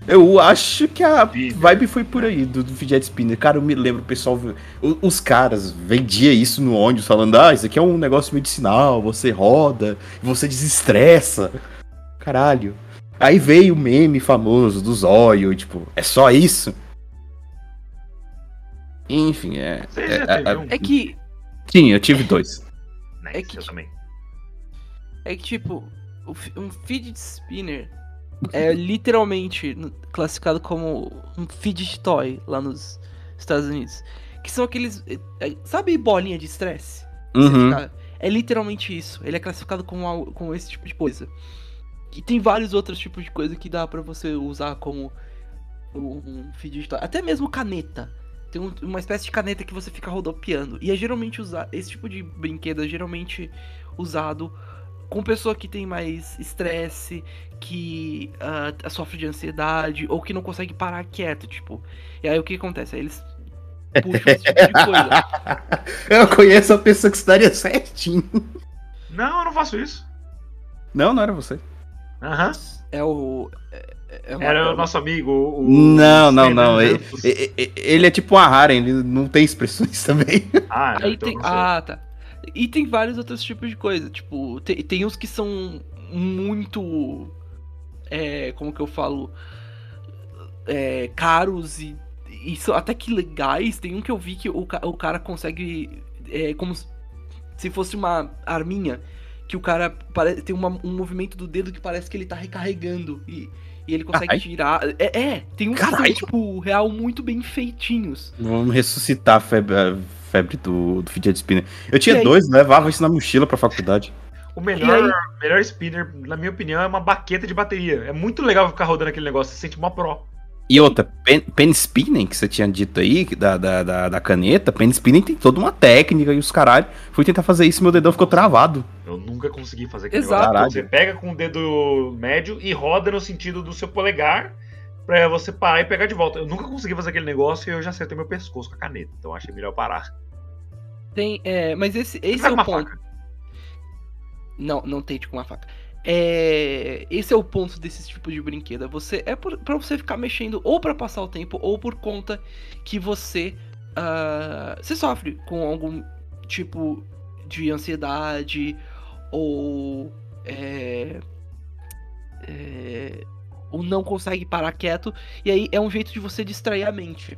Eu acho que a Spinner. vibe foi por aí, do, do Fidget Spinner. Cara, eu me lembro, o pessoal. o- Os caras vendia isso no ônibus, falando: ah, isso aqui é um negócio medicinal, você roda, você desestressa. Caralho. Aí veio o meme famoso do zóio, tipo, é só isso? Enfim, é. Você é- já é- é- um? É que, Sim, eu tive dois. Nice, é que eu também. é que tipo, um fidget spinner é literalmente classificado como um fidget toy lá nos Estados Unidos. Que são aqueles. é, Sabe bolinha de estresse? Uhum. É literalmente isso. Ele é classificado como, como esse tipo de coisa. E tem vários outros tipos de coisa que dá pra você usar como um fidget toy. Até mesmo caneta. Tem um- uma espécie de caneta que você fica rodopiando. E é geralmente usar. Esse tipo de brinquedo é geralmente usado com pessoa que tem mais estresse, que ah, sofre de ansiedade, ou que não consegue parar quieto, tipo. E aí o que acontece? Aí eles puxam esse tipo de coisa. Eu conheço a pessoa que estaria certinho. Não, eu não faço isso. Não, não era você. Aham. É o. é- é uma- Era o uma- nosso amigo. O, Não, não, não. Ele, ele é tipo uma Haren, ele não tem expressões também. Ah, não, Aí então tem. eu não sei. Ah, tá. E tem vários outros tipos de coisa. Tipo, tem, tem uns que são muito. É, como que eu falo? É, caros e, e até que legais. Tem um que eu vi que o, o cara consegue. É, como se- se fosse uma arminha. Que o cara pare- tem uma- um movimento do dedo que parece que ele tá recarregando. E, e ele consegue Caralho. tirar. É, é, tem uns que são, tipo, real muito bem feitinhos. Vamos ressuscitar a febre, do, do fidget spinner. Eu tinha dois, levava isso na mochila pra faculdade. O melhor, melhor spinner, na minha opinião, é uma baqueta de bateria. É muito legal ficar rodando aquele negócio, você sente mó pro. E outra, pen, pen spinning, que você tinha dito aí, da, da, da, da caneta, pen spinning tem toda uma técnica e os caralho. Fui tentar fazer isso meu dedão ficou travado. Eu nunca consegui fazer aquele Exato. Você pega com o dedo médio e roda no sentido do seu polegar pra você parar e pegar de volta. Eu nunca consegui fazer aquele negócio e eu já acertei meu pescoço com a caneta. Então achei melhor parar. Tem, é, mas esse, esse é o uma ponto. faca. Não, não tente com uma faca. É, esse é o ponto desse tipo de brinquedo. é Você é por, pra você ficar mexendo ou pra passar o tempo ou por conta que você ah, você sofre com algum tipo de ansiedade ou é, é, o não consegue parar quieto, e aí é um jeito de você distrair a mente.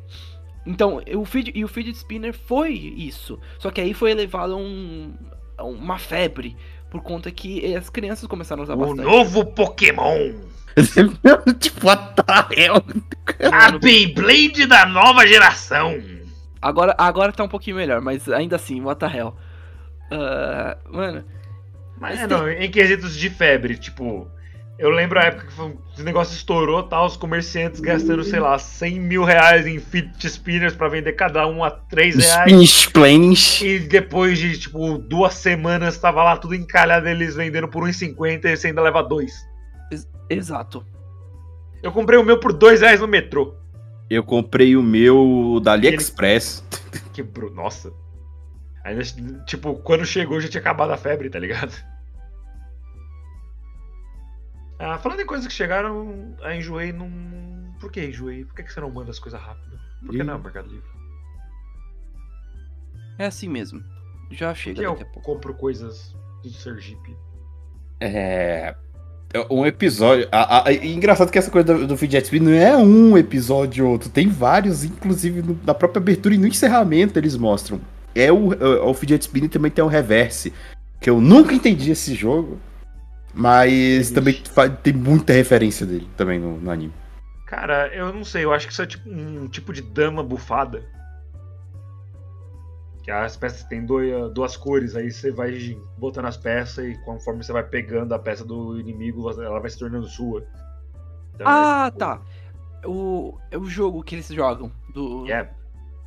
Então, o feed, e o fidget spinner foi isso. Só que aí foi elevado a, um, a uma febre. Por conta que as crianças começaram a usar O bastante. novo Pokémon! tipo, what the hell? A Beyblade da nova geração! Agora, agora tá um pouquinho melhor, mas ainda assim, what the hell. Ah, mano, Mas Mas é, tem- não, em quesitos de febre, tipo. Eu lembro a época que esse negócio estourou, tá? Os comerciantes gastando, sei lá, 100 mil reais em fidget spinners pra vender cada um a 3 reais. Planes. E depois de, tipo, duas semanas, tava lá tudo encalhado, eles vendendo por 1,50 e você ainda leva dois. exato. Eu comprei o meu por 2 reais no metrô. Eu comprei o meu da AliExpress. Quebrou, nossa. Ainda, tipo, quando chegou já tinha acabado a febre, tá ligado? Ah, falando em coisas que chegaram, a enjoei num. Por que enjoei? Por que, que você não manda as coisas rápido? Por que não, Mercado Livre? É assim mesmo. Já Por chega que eu pouco. compro coisas do Sergipe? É. Um episódio. A, a- engraçado que essa coisa do, do Fidget Spin não é um episódio ou outro. Tem vários, inclusive no- na própria abertura e no encerramento eles mostram. É o, é o Fidget Spin e também tem o Reverse. Que eu nunca entendi esse jogo. Mas Ixi. também tem muita referência dele também no, no anime. Cara, eu não sei, eu acho que isso é tipo um tipo de dama bufada. Que as peças têm dois- duas cores, aí você vai botando as peças e conforme você vai pegando a peça do inimigo, ela vai se tornando sua. Então, Ah, é, tipo, tá. O, é o jogo que eles jogam. Do... É,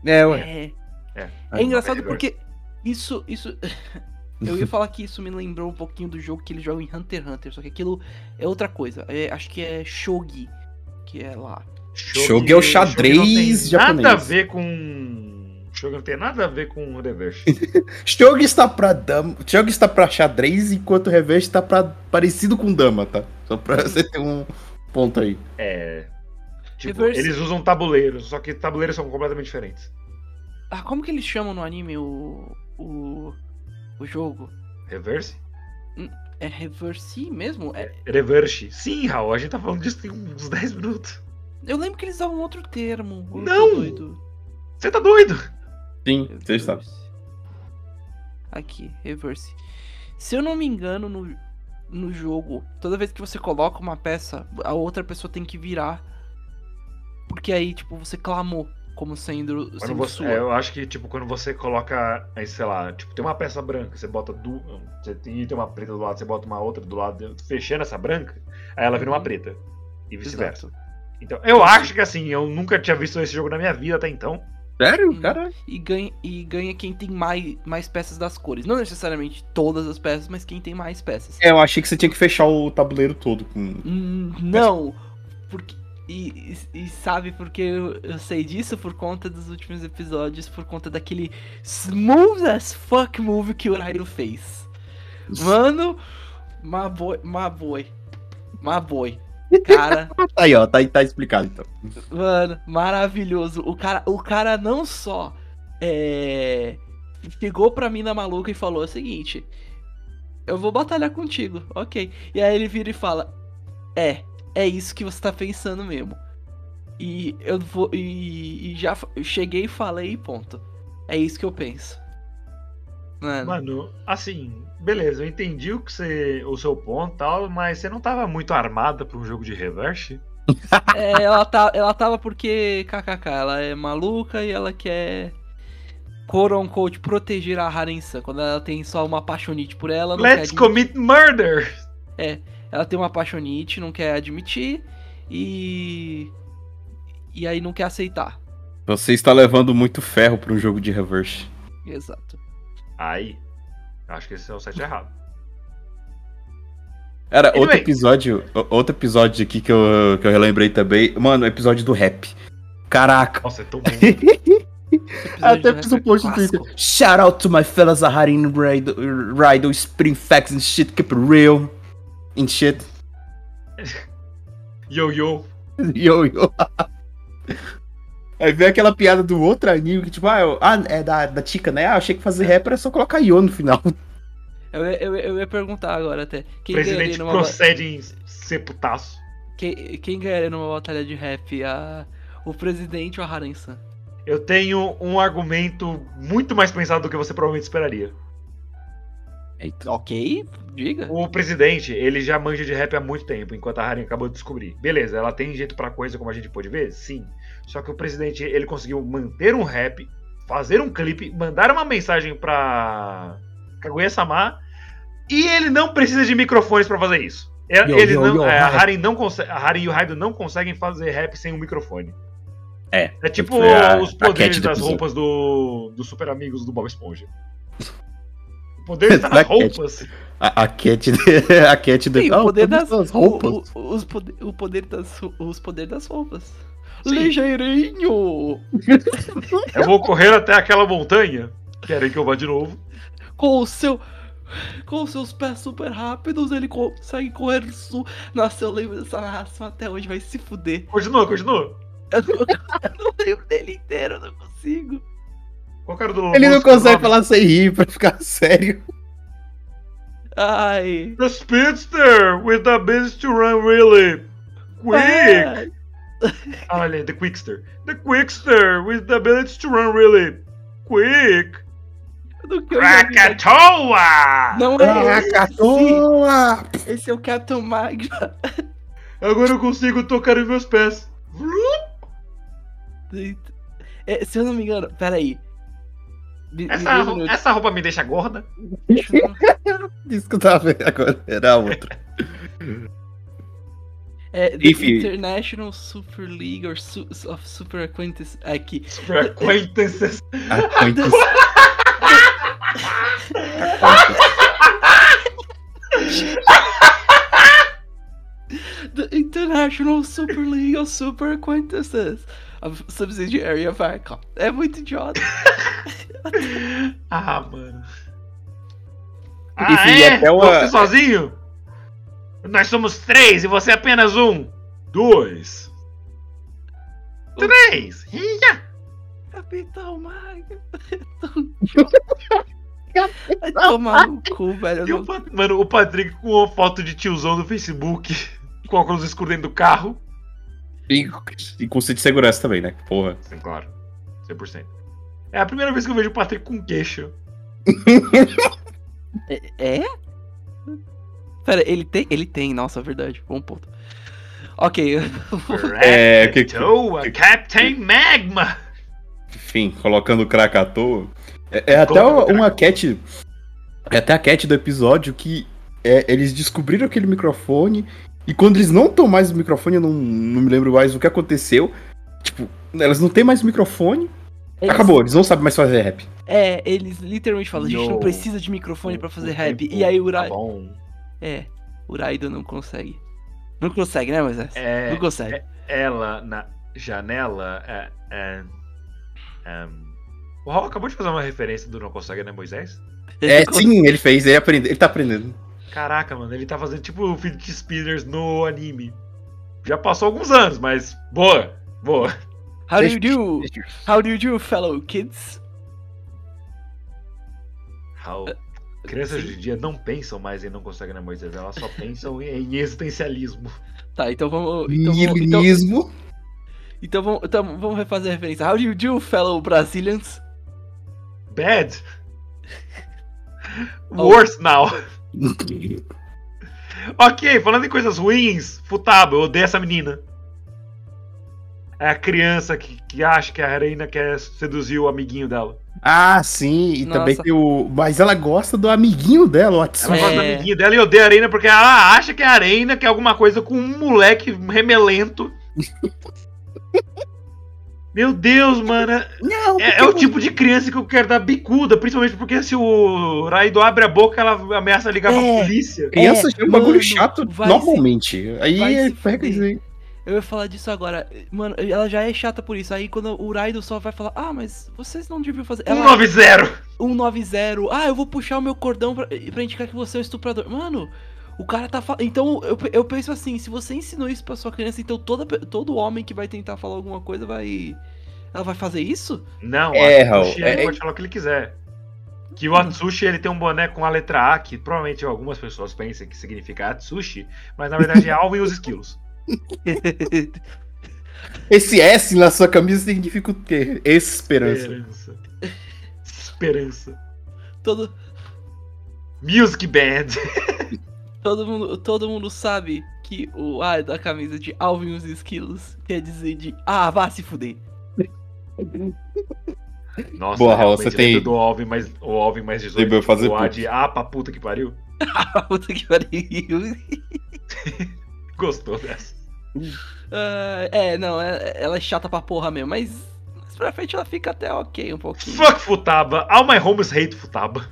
É, É, é. é engraçado é porque isso. isso Eu ia falar que isso me lembrou um pouquinho do jogo que eles jogam em Hunter x Hunter, só que aquilo é outra coisa. É, acho que é Shogi, que é lá. Shogi é o xadrez Shogi não tem japonês. Nada a ver com. Shogi não tem nada a ver com o reverse. Shogi está pra dama. Shogi está pra xadrez, enquanto o Reverse está pra parecido com dama, tá? Só pra você ter um ponto aí. É. Tipo, Reverse- eles usam tabuleiros, só que tabuleiros são completamente diferentes. Ah, como que eles chamam no anime o. o. o jogo? Reverse? É Reverse mesmo? É, Reverse. Sim, Raul, a gente tá falando disso tem uns 10 minutos. eu lembro que eles usavam outro termo. Não! Você tá doido? Sim, você está. Aqui, reverse. Se eu não me engano, no, no jogo, toda vez que você coloca uma peça, a outra pessoa tem que virar. Porque aí, tipo, você clamou como sendo, Quando sendo você, sua. é, eu acho que, tipo, quando você coloca, aí, sei lá, tipo, tem uma peça branca, você bota duas. Você tem, tem uma preta do lado, você bota uma outra do lado, fechando essa branca, aí ela vira uma Uhum. preta. E vice-versa. Então, eu acho que assim, eu nunca tinha visto esse jogo na minha vida até então. Sério? Cara. E ganha, e ganha quem tem mais, mais peças das cores. Não necessariamente todas as peças, mas quem tem mais peças. É, eu achei que você tinha que fechar o tabuleiro todo com. Hum, Não, porque. E, e- e sabe por que eu, eu sei disso? Por conta dos últimos episódios, por conta daquele smooth as fuck move que o Rairo fez. Mano, Maboy, Maboy, Maboy. Cara, Tá aí, ó, tá, tá explicado então. mano, maravilhoso. O cara, o cara não só é, chegou pra mim na maluca e falou o seguinte: Eu vou batalhar contigo, ok. E aí ele vira e fala: É, é isso que você tá pensando mesmo. E eu vou. E, e já eu cheguei e falei, e ponto. É isso que eu penso. Mano, Mano, assim, beleza, eu entendi o, que você, o seu ponto e tal, mas você não tava muito armada pra um jogo de reverse? é, ela, tá, ela tava porque, kkk, ela é maluca e ela quer. Quote unquote, proteger a Harensan. Quando ela tem só uma apaixonite por ela, não Let's commit murder! Ela tem uma apaixonite, não quer admitir e. E aí não quer aceitar. Você está levando muito ferro pra um jogo de reverse. Exato. Aí, acho que esse é o site errado. Era Anyway. outro episódio, outro episódio aqui que eu, que eu relembrei também. Mano, o episódio do rap. Caraca. Nossa, é tão bom. Até fiz de um post no é Twitter. Shout out to my fellas Aharin Rido, Rido, Spring Facts and shit, keep it real. And shit. Yo, yo. Yo, yo. Aí vem aquela piada do outro anime que, tipo, ah, eu- ah, é da, da Chica, né? Ah, achei que fazer rap era só colocar Yo no final. Eu, ia- eu, eu ia perguntar agora até. Quem Presidente numa. procede em ser putaço. Quem, quem ganharia numa batalha de rap? A, o presidente ou a Haran-san? Eu tenho um argumento muito mais pensado do que você provavelmente esperaria. Eita. Ok, diga. O presidente, ele já manja de rap há muito tempo, enquanto a Harin acabou de descobrir. Beleza, ela tem jeito pra coisa, como a gente pôde ver? Sim. Só que o presidente, ele conseguiu manter um rap, fazer um clipe, mandar uma mensagem pra Kaguya-sama, e ele não precisa de microfones pra fazer isso. É- Yo, Eles yo, não, yo, é, a. Harin não consegue, a Harin e o Raido não conseguem fazer rap sem um microfone. É. É tipo a- os poderes das roupas do, do Super Amigos do Bob Esponja. Poder está Da nas Cat. roupas. A, a Cat, a Cat do. Sim, o poder das as roupas. O, o, os poder, o poder das os poderes das roupas. Sim. Ligeirinho! Eu vou correr até aquela montanha. Querem que eu vá de novo? Com o seu com os seus pés super rápidos, ele consegue correr sul. Nossa, eu lembro dessa narração até hoje, vai se fuder. Continua, continua. Eu não, eu não lembro dele inteiro, eu não consigo. Qual cara do Ele não consegue falar sem rir pra ficar sério. Ai. The Speedster with the ability to run really quick. Ah, olha, The Quickster. The Quickster with the ability to run really quick. Do que vi. Krakatoa! Não é esse, Krakatoa! esse é o Captain Magma. Agora eu consigo tocar os meus pés. É, se eu não me engano, peraí. Me- Essa, dê ro- minuto. essa roupa me deixa gorda? Isso que eu tava vendo agora. Era a outra. É, The Enfim. International Super League or Su of Super Acquaintance. Aqui. Super acquaintances. Acquaintance. The International Super League of Super Acquaintances. Of Subsidiary of Arcon. É muito idiota. Ah, mano. Enfim, ah, é? até o- Você sozinho? Nós somos três e você é apenas um. Dois. Três. Ia. Capitão Magma. Vai tomar no cu, velho. E o não- Pa- Mano, o Patrick com uma foto de tiozão no Facebook. Com óculos escuros dentro do carro. E, e com cinto de segurança também, né? Porra. Sim, claro. 100%. É a primeira vez que eu vejo o Patrick com queixo. É? é? Pera, ele tem? Ele tem, nossa, é verdade. Bom ponto. Ok. É, que- Krakatoa, Captain Magma. Enfim, colocando o Krakatoa. É, é até Colocando uma cat. É até a cat do episódio que é, eles descobriram aquele microfone. E quando eles não estão mais no microfone, eu não, não me lembro mais o que aconteceu. Tipo, elas não têm mais microfone. Eles- Acabou, eles não sabem mais fazer rap. É, eles literalmente falam, a gente não precisa de microfone pra fazer rap. tempo E aí o Tá Rai... bom. É, o Raido não consegue. Não consegue, né, Moisés? É, não consegue. ela na janela é. é, é, o Raul acabou de fazer uma referência do Não Consegue, né, Moisés? É, sim, ele fez, ele, aprende, ele tá aprendendo. Caraca, mano, ele tá fazendo tipo o Fidget Spinners no anime. Já passou alguns anos, mas boa, boa. How do you do? How do you do, fellow kids? Raul. Crianças hoje em dia não pensam mais em Não Consegue, né, Moisés? Elas só pensam em existencialismo. Tá, então vamos. Então vamos, então, Nihilismo. então vamos, então vamos refazer a referência. How do you do, fellow Brazilians? Bad. Oh. Worse now. Ok, falando em coisas ruins, Futaba, eu odeio essa menina. É a criança que, que acha que a Reina quer seduzir o amiguinho dela. Ah, sim, e Nossa. também tem o. Mas ela gosta do amiguinho dela, o Ela gosta do É. amiguinho dela e odeia a Arena porque ela acha que a Arena quer alguma coisa com um moleque remelento. Meu Deus, mano. Não, É, é o tipo de criança que eu quero dar bicuda, principalmente porque se o Raido abre a boca, ela ameaça ligar É. pra polícia. Criança É, é um bagulho mano, chato vai normalmente. Aí vai é se pega aí. Eu ia falar disso agora. Mano, ela já é chata por isso. Aí quando o Raido só vai falar, ah, mas vocês não deviam fazer. Ela, 190! 190. Ah, eu vou puxar o meu cordão pra, pra indicar que você é o estuprador. Mano, o cara tá falando. Então eu, eu penso assim: se você ensinou isso pra sua criança, então toda, todo homem que vai tentar falar alguma coisa vai. Ela vai fazer isso? Não, É, a- Raul, o Chiane é- pode falar o que ele quiser. Que o Atsushi ele tem um boné com a letra A, que provavelmente algumas pessoas pensam que significa Atsushi, mas na verdade é Alvin e os esquilos. Esse S na sua camisa significa o quê? Esperança. Esperança. Esperança. todo, Music Band. todo, mundo, todo mundo sabe que o A da camisa de Alvin e os esquilos quer dizer de Ah, vá se fuder. Nossa, Boa, Raul, você tem- do Alvin mais, o Alvin mais 18. Lembra eu fazer o A ponto. de A pra puta que pariu. Puta que pariu. Gostou dessa? Ah, é, não, é- ela é chata pra porra mesmo, mas, mas pra frente ela fica até ok um pouquinho. Fuck Futaba. All my homies hate Futaba.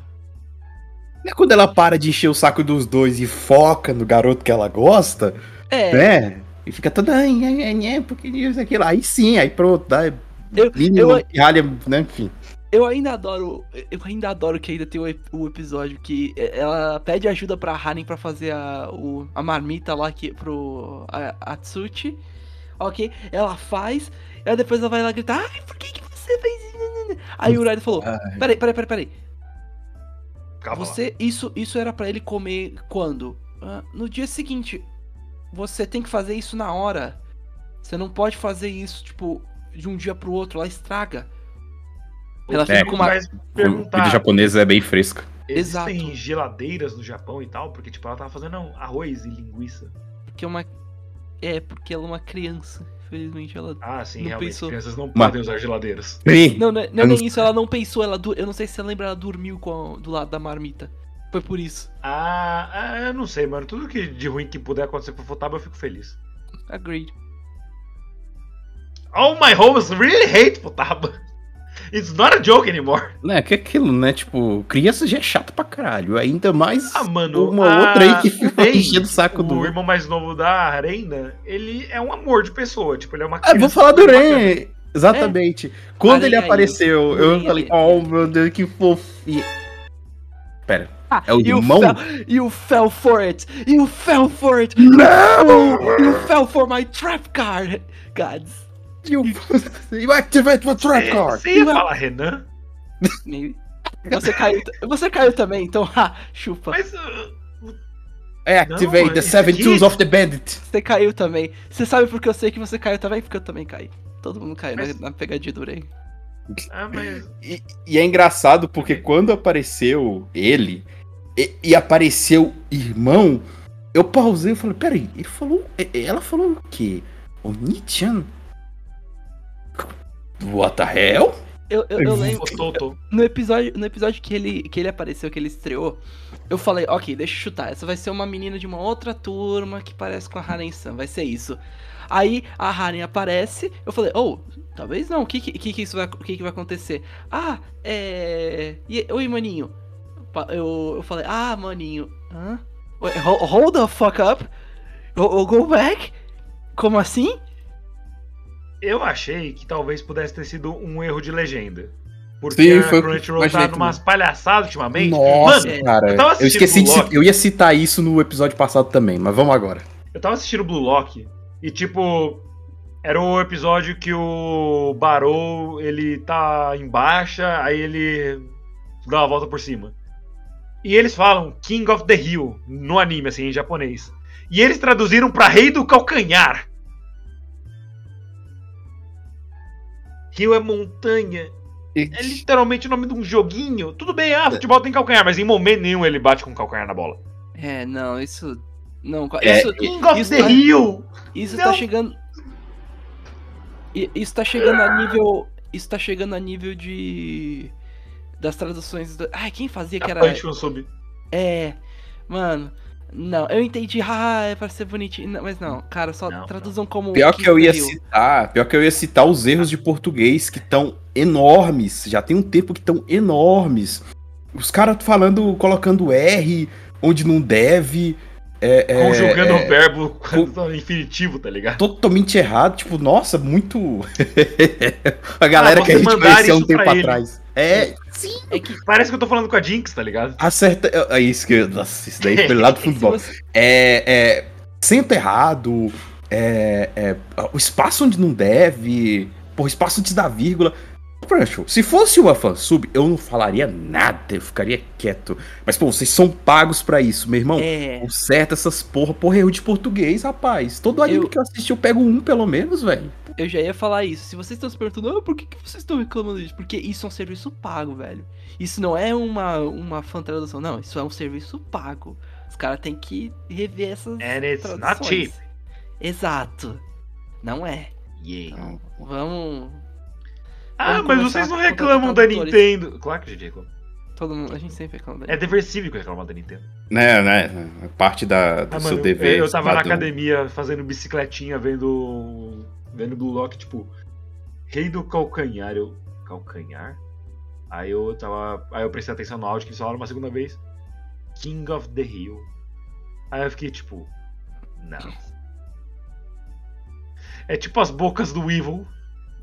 É quando ela para de encher o saco dos dois e foca no garoto que ela gosta, É, né? E fica toda, ai, ai, ai, ai, porque isso, aquilo. Aí sim, aí pronto, dá. Eu- mínimo, eu- pirralha, né? Enfim. eu ainda adoro. Eu ainda adoro que ainda tem o, o episódio que ela pede ajuda pra Hanen pra fazer a, o- a marmita lá que, pro a, Atsuchi. Ok? Ela faz, aí depois ela vai lá gritar, ai, por que, que você fez isso? Aí o Uriah falou, Ai. peraí, peraí, peraí, Calma lá. Você, isso, isso era pra ele comer quando? Ah, no dia seguinte. Você tem que fazer isso na hora. Você não pode fazer isso, tipo, de um dia pro outro, ela estraga. Ela fica É, com uma. Comida perguntar, japonesa é bem fresca. existem Exato. geladeiras no Japão e tal? Porque, tipo, ela tava fazendo arroz e linguiça. Porque é uma. É, porque ela é uma criança. Infelizmente ela. Ah, sim, Não realmente. pensou. Crianças não Mas- podem usar geladeiras. Não, não, é- não é nem isso, ela não pensou, ela Eu não sei se você lembra, ela dormiu com a- do lado da marmita. Foi por isso. Ah, ah, eu não sei, mano. Tudo que de ruim que puder acontecer com o Futaba, eu fico feliz. Agreed. All my homies really hate Futaba. It's not a joke anymore. Né, que aquilo, né? Tipo, criança já é chato pra caralho. Ainda mais Ah, mano. uma a- outra aí que o fica enchendo o saco O do. irmão mais novo da Arena, ele é um amor de pessoa. Tipo, ele é uma Ah, vou criança falar do. Ren. Exatamente. Quando Aranha ele apareceu, o eu falei, oh meu Deus, que fofinho. Pera, Ah, é o you irmão? Fell, you fell for it! You fell for it! Não! You fell for my trap card! Gods. You, you activate my trap Você- card. Você ia falar Renan? Você caiu, você caiu também, então, ha, chupa. Mas. uh, Activate Não, the isso seven aqui- tools of the bandit. Você caiu também. Você sabe porque eu sei que você caiu também? Porque eu também caí. Todo mundo caiu Mas- na, na pegadinha do Rei. ah, mas. E, e é engraçado porque quando apareceu ele e, e apareceu irmão, eu pausei e falei, peraí, ele falou. Ela falou o quê? O Nichan? What the hell? Eu, eu, eu lembro. No episódio, no episódio que, ele, que ele apareceu, que ele estreou, eu falei, ok, deixa eu chutar. Essa vai ser uma menina de uma outra turma que parece com a Haren-san. Vai ser isso. Aí a Haren aparece, eu falei, oh, talvez não. O que que, que, que isso vai, que, que vai acontecer? Ah, é. E, oi, maninho. Eu, eu falei, ah, maninho. Hã? Wait, ho- hold the fuck up. Go, go back? Como assim? Eu achei que talvez pudesse ter sido um erro de legenda. Porque Sim, a foi Crunchyroll tá numas palhaçadas ultimamente. Nossa, Mano, cara. eu tava Eu, esqueci de Blue Lock. Eu ia citar isso no episódio passado também, mas vamos agora. eu tava assistindo Blue Lock e, tipo, era o episódio que o Barou, ele tá em baixa, aí ele dá uma volta por cima. E eles falam King of the Hill no anime, assim, em japonês. E eles traduziram pra Rei do Calcanhar. Rio é montanha. É literalmente o nome de um joguinho. Tudo bem, ah, futebol tem calcanhar, mas em momento nenhum ele bate com o calcanhar na bola. É, não, isso. Não, É, isso, King of isso the tá- Hill! Isso Não. tá chegando. Isso tá chegando a nível. Isso tá chegando a nível de. Das traduções. Do... Ai, quem fazia que era. Punch sub. É. Mano. Não, eu entendi. Ah, é pra ser bonitinho. Não, mas não, cara, só Não, traduzam como. Pior que eu ia citar, pior que eu ia citar os erros de português que estão enormes. Já tem um tempo que estão enormes. Os caras falando, colocando R onde não deve. É, é, Conjugando é, o verbo no infinitivo, tá ligado? totalmente errado. Tipo, nossa, muito. a galera Ah, que a gente conhecia um tempo atrás. É, É que. Parece que eu tô falando com a Jinx, tá ligado? acerta. É isso que. Nossa, isso daí foi lá do futebol. é, é centro errado, é, é, o espaço onde não deve, por espaço antes da vírgula. Crunchyroll, se fosse uma fansub, eu não falaria nada, eu ficaria quieto. Mas, pô, vocês são pagos pra isso, meu irmão. É. Conserta essas porra, porra, erro de português, rapaz. Todo anime Eu- que eu assisti, eu pego um pelo menos, velho. Eu já ia falar isso. Se vocês estão se perguntando, ah, por que, que vocês estão reclamando disso? Porque isso é um serviço pago, velho. Isso não é uma, uma fan tradução, não. Isso é um serviço pago. Os caras têm que rever essas And it's not traduções. cheap. Exato. Não é. Yeah. Então, vamos. Ah, Vamos mas vocês não reclamam da. Nintendo. Claro que a gente reclama. Todo mundo. A gente sempre reclama. É dever cívico reclamar da Nintendo. Né, né? é Parte da, do Ah, seu mano, dever. eu tava na cidadão. academia fazendo bicicletinha, vendo. Vendo Blue Lock, tipo. Rei do calcanhar. Eu. Calcanhar? Aí eu tava. Aí eu prestei atenção no áudio que eles falaram uma segunda vez. King of the Hill. Aí eu fiquei tipo. Não. É tipo as bocas do Evil.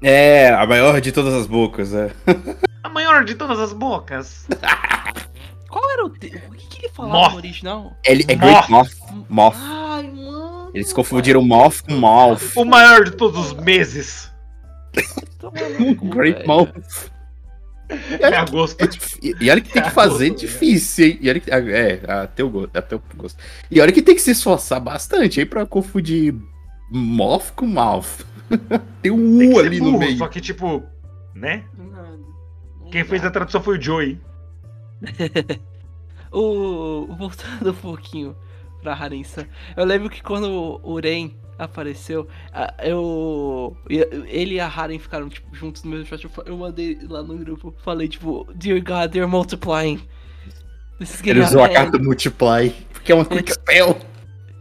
É, a maior de todas as bocas, é. A maior de todas as bocas. Qual era o. te- O que, que ele falava Moth. no original? Ele é Great Moth. Moth. Ai, mano. Eles confundiram Moth com Mouth. O maior de todos os meses. No Great. Mouth. É agosto. É E e olha que tem que fazer difícil, hein? E olha que, é, até o gosto, até o gosto. E olha que tem que se esforçar bastante aí pra confundir Moth com Mouth. tem um Tem U ali no burro, meio. Só que, tipo, né? Quem fez a tradução foi o Joey. O. Voltando um pouquinho pra Harinsan. Eu lembro que quando o Ren apareceu, eu. Ele e a Haren ficaram tipo, juntos no mesmo chat. eu Eu mandei lá no grupo, falei, tipo, Dear God, they're multiplying. Ele usou a out of hand." carta Multiply, porque é uma quick spell.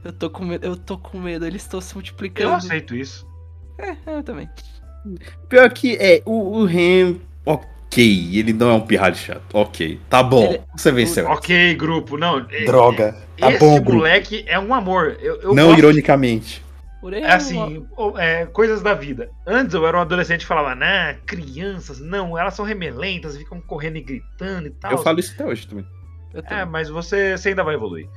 Eu tô com medo, eu tô com medo, eles estão se Eu multiplicando. aceito isso. É, eu também. Pior que é, o, o Ren, ok, ele não é um pirralho chato, ok, tá bom, Ele- você venceu. Ok, grupo. Não. é- Droga, tá Esse bom, grupo. moleque é um amor. Eu, eu Não gosto- ironicamente. Ren É assim, é, coisas da vida. Antes eu era um adolescente que falava, nah, crianças, não, elas são remelentas, ficam correndo e gritando e tal. Eu falo isso até hoje também. É, mas você, você ainda vai evoluir.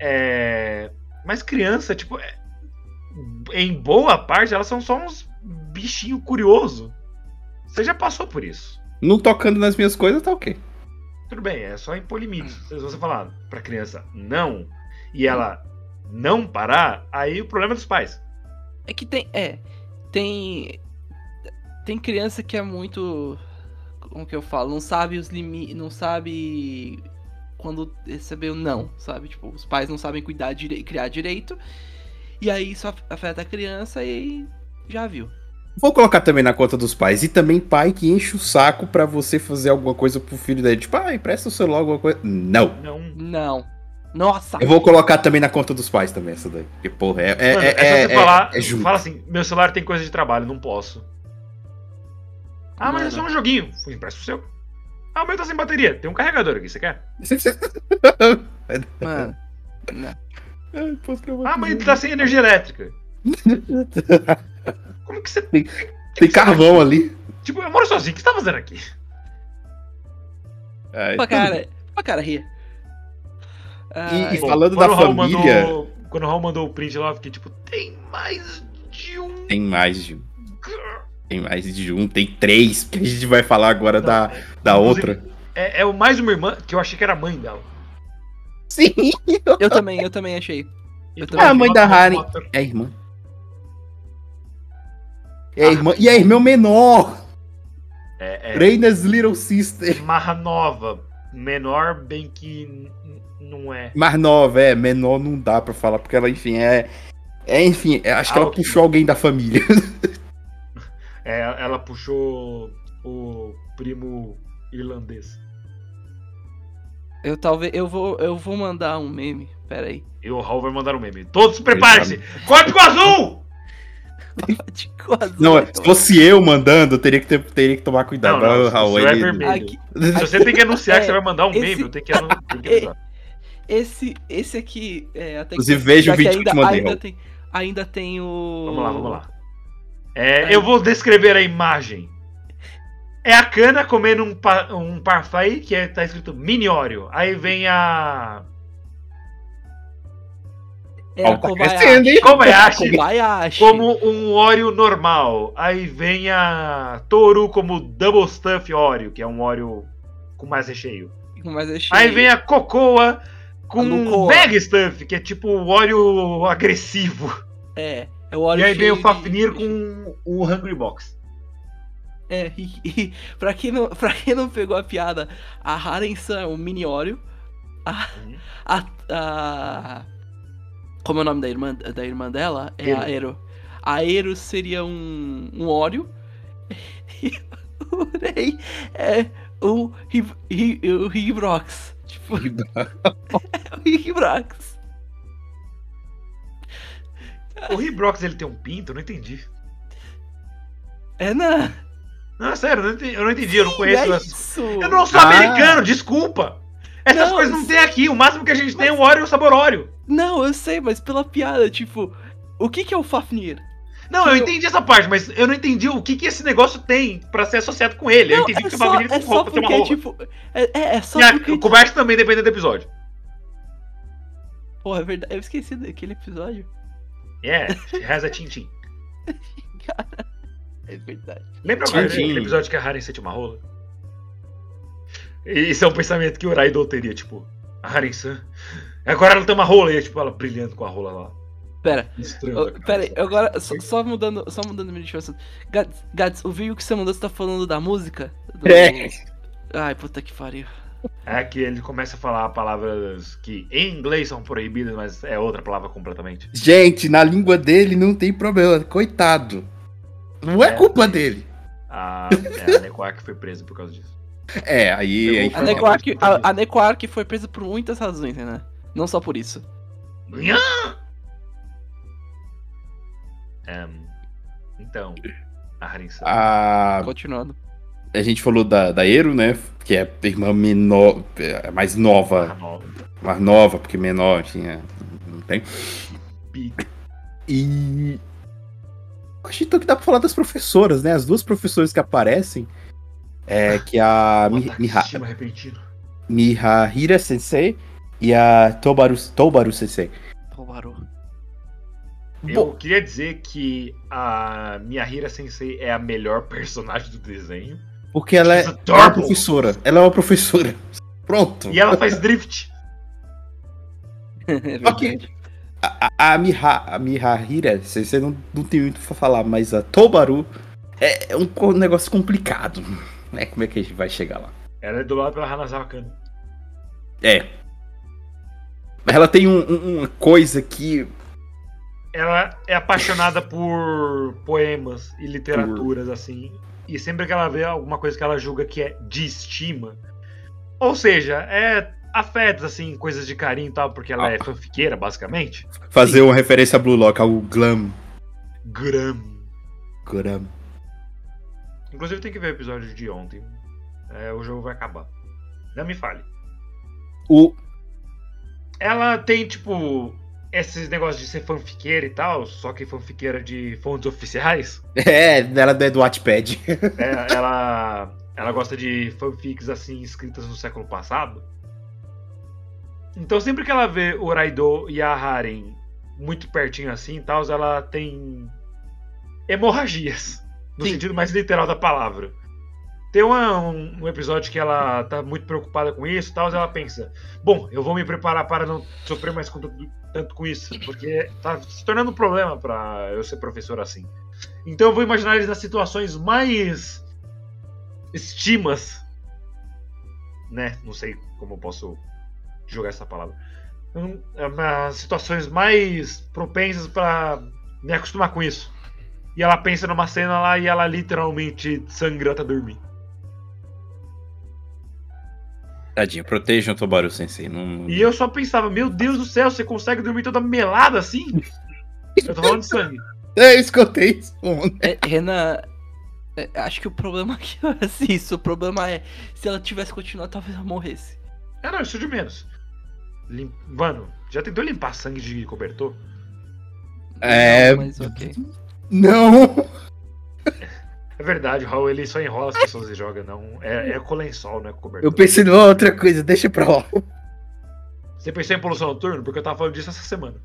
É, Mas criança, tipo, é- em boa parte, elas são só uns bichinho curioso. Você já passou por isso. Não tocando nas minhas coisas, tá ok. Tudo bem, é só impor limites. Se você falar pra criança não, e ela não parar, aí o problema é dos pais. É que tem. É. Tem. Tem criança que é muito. Como que eu falo? Não sabe os limites. Não sabe. Quando receber o não, sabe? Tipo, os pais não sabem cuidar direito, criar direito. E aí isso af- afeta a criança e já viu. Vou colocar também na conta dos pais. E também pai que enche o saco pra você fazer alguma coisa pro filho dele. Tipo, ah, empresta o celular, alguma coisa. Não. Não. Não. Nossa! Eu vou colocar também na conta dos pais também, essa daí. Porque, porra, é. É, Mano, é, é só você é- falar, é junto. fala assim, meu celular tem coisa de trabalho, não posso. Ah, mas é só um joguinho. Fui empresta o seu. Ah, o meu tá sem bateria. Tem um carregador aqui, você quer? Mano. Não. Ah, mas ele tá sem energia elétrica. Como que você. Tem- Tem carvão ali. Tipo, eu moro sozinho, o que você tá fazendo aqui? Ai, Pra tudo cara. Pra cara rir. E- Ai, e falando da quando o Raul família- Mandou, quando o Raul mandou o print lá, eu fiquei tipo, tem mais de um. Tem mais de um. Tem mais de um, tem três, que a gente vai falar agora da, da Inclusive, outra. É, é o mais uma irmã que eu achei que era a mãe dela. Sim! Eu também, eu também achei. Eu Então, também. Ah, a mãe da Harry. Harry. É a irmã. É a irmã. E a irmã menor! É, é Reina's Little Sister. Marra Nova. Menor, bem que não é. Mais nova, é. Menor não dá pra falar, porque ela, enfim, é. É, enfim, é, acho que ela puxou alguém da família. É, ela puxou o primo irlandês. Eu talvez. Eu vou, eu vou mandar um meme. Pera aí. E o Raul vai mandar um meme. Todos preparem-se! Código azul! De quase. Não, se fosse eu mandando, eu teria que, ter, teria que tomar cuidado. Não, não, Raul, isso é vermelho. Aqui, Se você tem que anunciar que É, você vai mandar um esse- meme, eu tenho que anu- tenho que é, avisar. esse, esse aqui. É, até Inclusive, veja o que vídeo que ainda, eu mandei, ainda tem, ainda tem o. Vamos lá, vamos lá. É, eu vou descrever a imagem. É a cana comendo um, pa, um parfait que é, tá escrito mini Oreo. Aí vem a. É Ó, a tá Kobayashi. hein? Kobayashi Kobayashi. como um Oreo normal. Aí vem a Toru como Double Stuff Oreo, que é um Oreo com mais recheio. Mas é cheio. Aí vem a Cocoa com. Mega Stuff, que é tipo o Oreo agressivo. É, é o óleo e aí vem o de- Fafnir com o Hungry Box. É, e, e pra, quem não, pra quem não pegou a piada, a Haren-san é um mini Oreo. A, Uhum. a, a- Como é o nome da irmã, da irmã dela? É a Ero. A Ero seria um, um Oreo. E o Rei é o, Hib- Hi- o Hibrox. Tipo, é o Hibrox. O Ribrox ele tem um pinto? Eu não entendi. É na. Não, sério, eu não entendi, eu não, entendi, eu não conheço é. Eu não sou Ah. americano, desculpa! Essas Não, coisas não mas- tem aqui, o máximo que a gente tem é um Oreo sabor Oreo. Não, eu sei, mas pela piada, tipo, o que que é o Fafnir? Não, eu Eu- entendi essa parte, mas eu não entendi o que, que esse negócio tem pra ser associado com ele. eu Não, entendi é que o só, Fafnir é tem só roupa, tem uma porque, roupa. tipo. É, é, é só E porque. o coberto também depende do episódio. Pô, é verdade. Eu esqueci daquele episódio. É, she has a Tintin. Cara. É verdade. Lembra agora aquele episódio que a Haren sente uma rola? Isso é um pensamento que o Raido teria, tipo, a Haren-san. Agora ela tem uma rola e é, tipo, ela brilhando com a rola lá. Pera, Estranho. pera aí, agora, só, só mudando, só mudando minha diferença. Gats, Gats, o vídeo que você mandou, você tá falando da música? Do- É. Ai, puta que pariu. É que ele começa a falar palavras que em inglês são proibidas, mas é outra palavra completamente. Gente, na língua dele não tem problema, coitado. Não é É. culpa dele. A, é, a Nekoak foi presa por causa disso. É, aí. Aí A foi mal. a, a Necoark foi presa por muitas razões, né? Não só por isso. Nhã! Ehm, então, a Harin-san. a, Continuando. a gente falou da, da Ero, né? Que é a irmã menor, é, mais nova, nova. mais nova, porque menor tinha. Não tem. E. Acho que então que dá pra falar das professoras, né? As duas professoras que aparecem. É que a um Mi- Miha. Mihahira Sensei e a Tobaru, Tobaru Sensei. Roubaram. Eu queria dizer que a Miyahira Sensei é a melhor personagem do desenho. Porque ela é, ela é professora. Ela é uma professora. Pronto. E ela faz drift. É verdade. A, a, a, Miha, a Mihahira, você não, não tem muito pra falar, mas a Tobaru é, é um negócio complicado. Né? Como é que a gente vai chegar lá? Ela é dublada pela Hanazawa Kano. É. Ela tem um- um- uma coisa que. Ela é apaixonada por poemas e literaturas, assim. E sempre que ela vê alguma coisa que ela julga que é de estima. Ou seja, é afetos, assim, coisas de carinho e tal, porque ela Ah. é fanfiqueira, basicamente. Fazer uma referência a Blue Lock, ao glam. Gram. Glam. Inclusive tem que ver o episódio de ontem. É, o jogo vai acabar. Não me fale. O. Ela tem, tipo, esses negócios de ser fanfiqueira e tal, só que fanfiqueira de fontes oficiais. É, ela é do Wattpad. É, ela, ela gosta de fanfics assim escritas no século passado. Então sempre que ela vê o Raido e a Haren muito pertinho assim e tal, ela tem hemorragias. No Sim. sentido mais literal da palavra. Tem uma- um, um episódio que ela tá muito preocupada com isso e tal, ela pensa: Bom, eu vou me preparar para não sofrer mais com tanto, com isso, porque tá se tornando um problema para eu ser professor assim. Então eu vou imaginar eles nas situações mais estimas, né? Não sei como eu posso jogar essa palavra. Hum, é Nas situações mais propensas para me acostumar com isso. E ela pensa numa cena lá e ela literalmente sangra até dormir. Tadinho, protejam o Tobaru Sensei. Não... E eu só pensava, meu Deus do céu, você consegue dormir toda melada assim? Eu tô falando de sangue. É, eu escutei isso. É, Renan, é, acho que o problema aqui não é assim, isso. O problema é, se ela tivesse continuado, talvez ela morresse. É, não, isso de menos. Lim... Mano, já tentou limpar sangue de cobertor? É. Não, mas ok. Não! É verdade, o Raul ele só enrola as pessoas e joga, não. É, é com lençol, não é cobertor. Eu pensei numa outra coisa, deixa pra lá. Você pensou em poluição noturna? Porque eu tava falando disso essa semana.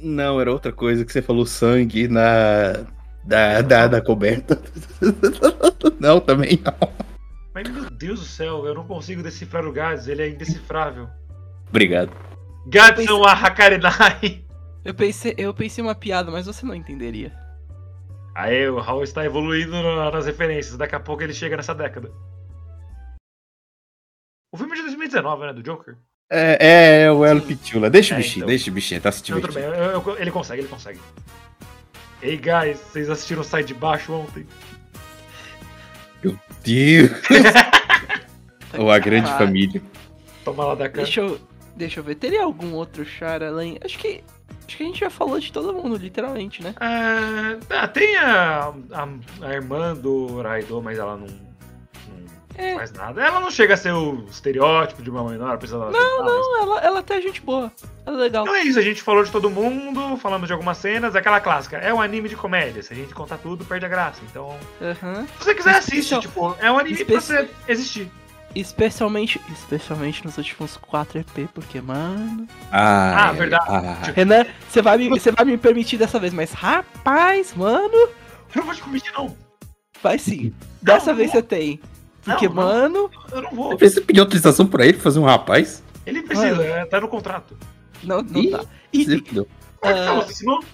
Não, era outra coisa que você falou sangue na. Da, da, da coberta. Não, também não. Mas meu Deus do céu, eu não consigo decifrar o Gads, ele é indecifrável. Obrigado. Gads são a Hakarenai. Eu pensei, eu pensei uma piada, mas você não entenderia. Aí o Raul está evoluindo na- nas referências, daqui a pouco ele chega nessa década. O filme é de 2019, né, do Joker? É, é o Elo Pitula. Deixa o É, bichinho, então. deixa o bichinho, tá se Não, tudo divertindo. bem, eu- eu- ele consegue, ele consegue. Ei, guys, vocês assistiram Sai de Baixo ontem? Deus. Ou a grande Ah, família. Toma lá da cara. Deixa eu, deixa eu ver. Teria algum outro char além? Acho que acho que a gente já falou de todo mundo, literalmente, né? Ah, ah, tem a, a, a irmã do Raido, mas ela não, não É. faz nada. Ela não chega a ser o estereótipo de uma mãe menor, apesar dela Não, não, ela, ela até é gente boa. Ela é legal. Então é isso, a gente falou de todo mundo, falamos de algumas cenas, aquela clássica. É um anime de comédia, se a gente contar tudo, perde a graça. Então, Aham. se você quiser, assiste. Especial- Tipo, é um anime pra especial- você existir. Especialmente, especialmente nos últimos 4 EP, porque, mano. Ah, Ah, verdade. ah. Renan, você vai, me, você vai me permitir dessa vez, mas rapaz, mano, Eu não vou te permitir, não. vai sim. Dessa Não, vez não. você tem. Porque, Não, não. mano. Eu não vou. Você precisa pedir autorização pra ele pra fazer um rapaz? Ele precisa, Mano. é, tá no contrato. Não, não Ih, tá. Não. Ah. tá? Você ensinou?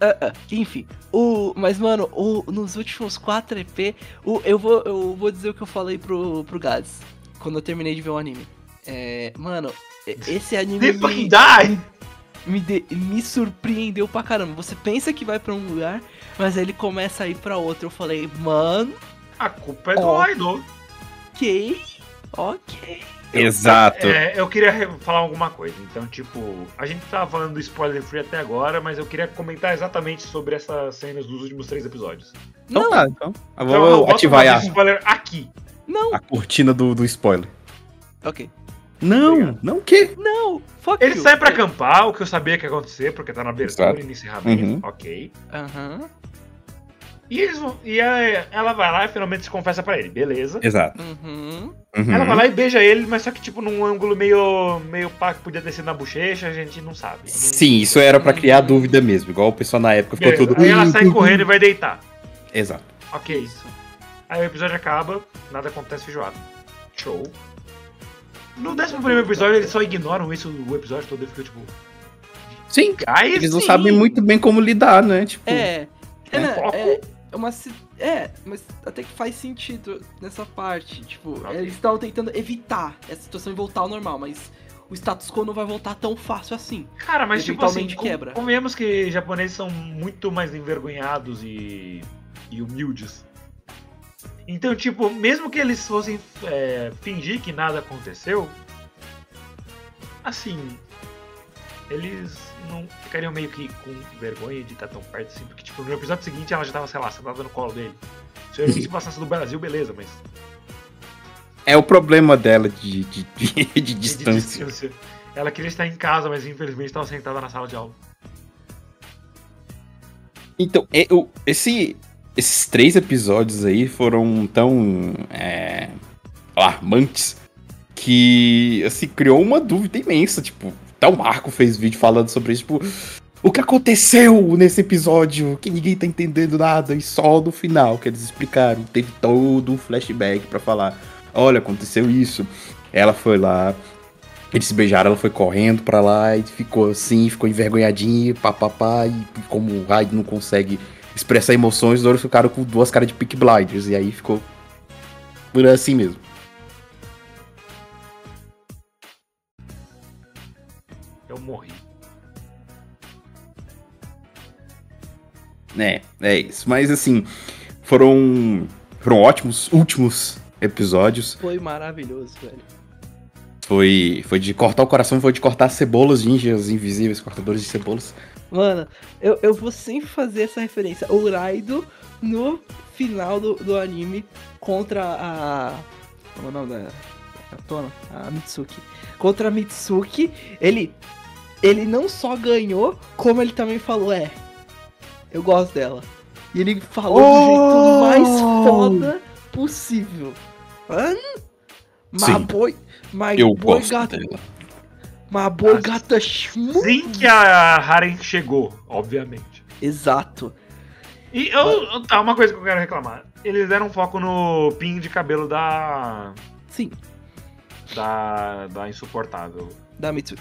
Ah, ah, enfim. O, mas, mano, o, nos últimos 4 EP, o, eu, vou, eu vou dizer o que eu falei pro, pro Gads quando eu terminei de ver o anime. É, mano, esse anime me, me, de- me surpreendeu pra caramba. Você pensa que vai pra um lugar, mas aí ele começa a ir pra outro. Eu falei, mano, A culpa é do Ó. Ok, ok. Exato. É, eu queria falar alguma coisa. Então, tipo, a gente tava falando do spoiler free até agora, mas eu queria comentar exatamente sobre essas cenas dos últimos três episódios. Então não, tá, então. Eu Então, vou eu boto ativar a, spoiler aqui. não. a cortina do, do spoiler. Ok. Não, Obrigado. não o quê? Não, fuck Ele you. sai pra acampar, o que eu sabia que ia acontecer, porque tá na abertura Exato. e no encerramento. Uhum. Ok. Aham. E, eles vão- e a- ela vai lá e finalmente se confessa pra ele, beleza. Exato. Uhum. Uhum. Ela vai lá e beija ele, mas só que tipo num ângulo meio meio pá que podia descer na bochecha, a gente não sabe. Não- Sim, isso era pra criar dúvida mesmo. Igual o pessoal na época ficou Beleza. todo. Aí ela sai correndo e vai deitar. Exato. Ok. Isso. Aí o episódio acaba, nada acontece feijoada. Show. No décimo primeiro episódio eles só ignoram isso o episódio todo e fica tipo. Sim, Aí eles não sim. sabem muito bem como lidar, né? Tipo, É. É, foco. é, é uma. si- É, mas até que faz sentido nessa parte. Tipo, Ok. eles estavam tentando evitar essa situação e voltar ao normal, mas o status quo não vai voltar tão fácil assim. Cara, mas tipo assim, quebra. convenhamos que japoneses são muito mais envergonhados e, e humildes. Então, tipo, mesmo que eles fossem é, fingir que nada aconteceu, assim, eles não ficariam meio que com vergonha de estar tão perto assim, porque, tipo, no episódio seguinte ela já tava, sei lá, sentada no colo dele. Se eu se passasse do Brasil, beleza, mas é o problema dela de, de, de, de distância. distância. Ela queria estar em casa, mas infelizmente estava sentada na sala de aula. Então, o- esse, esses três episódios aí foram tão é, alarmantes que assim, criou uma dúvida imensa. Tipo, até o Marco fez vídeo falando sobre isso. Tipo, o que aconteceu nesse episódio? Que ninguém tá entendendo nada. E só no final que eles explicaram. Teve todo um flashback pra falar: olha, aconteceu isso. Ela foi lá, eles se beijaram, ela foi correndo pra lá e ficou assim, ficou envergonhadinha, papapá, e como o Raid não consegue expressar emoções, os dois ficaram com duas caras de Peak Blinders, e aí ficou por assim mesmo. Eu morri. É, é isso. Mas assim, foram, foram ótimos últimos episódios. Foi maravilhoso, velho. Foi, foi de cortar o coração, foi de cortar cebolas ninjas invisíveis, cortadores de cebolas. Mano, eu, eu vou sempre fazer essa referência. O Raido no final do, do anime contra a. Como é o nome da. A Tona? A Mitsuki. Contra a Mitsuki, ele. Ele não só ganhou, como ele também falou, é. Eu gosto dela. E ele falou do jeito mais foda possível. Hã? My Sim. boy. My Eu boy gosto got dela. Uma borgata muito... Sim que a Haren chegou, obviamente. Exato. E eu, tá, uma coisa que eu quero reclamar. Eles deram foco no pin de cabelo da. Sim, da. da insuportável. da Mitsu.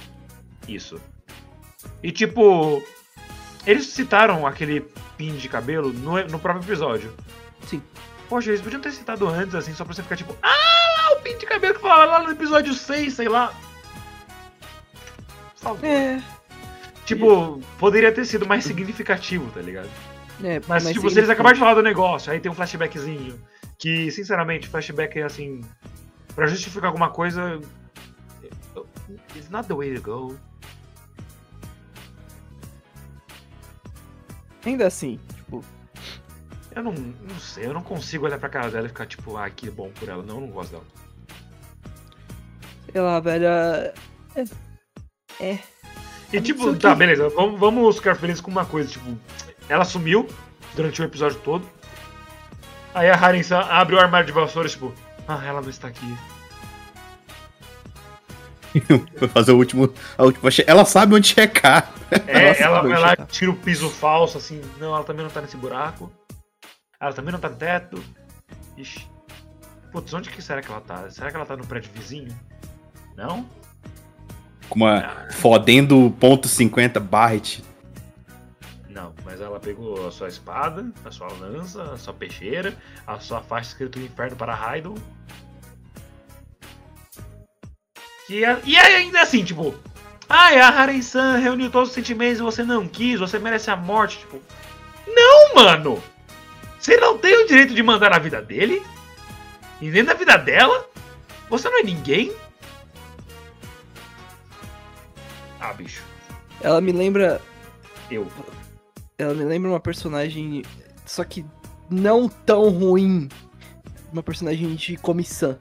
Isso. E tipo. Eles citaram aquele pin de cabelo no, no próprio episódio. Sim. Poxa, eles podiam ter citado antes, assim, só pra você ficar tipo, ah, lá o pin de cabelo que falava lá no episódio 6, sei lá. É, Tipo, poderia ter sido mais significativo, tá ligado? é Mas, mas tipo, se eles acabaram de falar do negócio, aí tem um flashbackzinho. Que, sinceramente, flashback é assim. Pra justificar alguma coisa. It's not the way to go. Ainda assim, tipo, Eu não, não sei, eu não consigo olhar pra cara dela e ficar tipo, ah, que bom por ela. Não, eu não gosto dela. sei lá, velho. é- É. E tipo, tá, beleza, vamos, vamos ficar felizes com uma coisa, tipo, ela sumiu durante o episódio todo. Aí a Harin-san abre o armário de vassouras, tipo, ah, ela não está aqui. Fazer o último. A última Ela sabe onde checar. É, ela foi vai lá, checar. tira o piso falso, assim, não, ela também não tá nesse buraco. Ela também não tá no teto. Ixi. Putz, onde que será que ela tá? Será que ela tá no prédio vizinho? Não? Com uma fodendo ponto .50 Barret. Não, mas ela pegou a sua espada, a sua lança, a sua peixeira, a sua faixa escrito Inferno para Raidon. E, e aí ainda assim, tipo, ai, a Haren-san reuniu todos os sentimentos e você não quis, você merece a morte, tipo. Não, mano! Você não tem o direito de mandar na vida dele? E nem na vida dela? Você não é ninguém? Ah, bicho. Ela me lembra. Eu. Ela me lembra uma personagem. Só que não tão ruim. Uma personagem de comissão.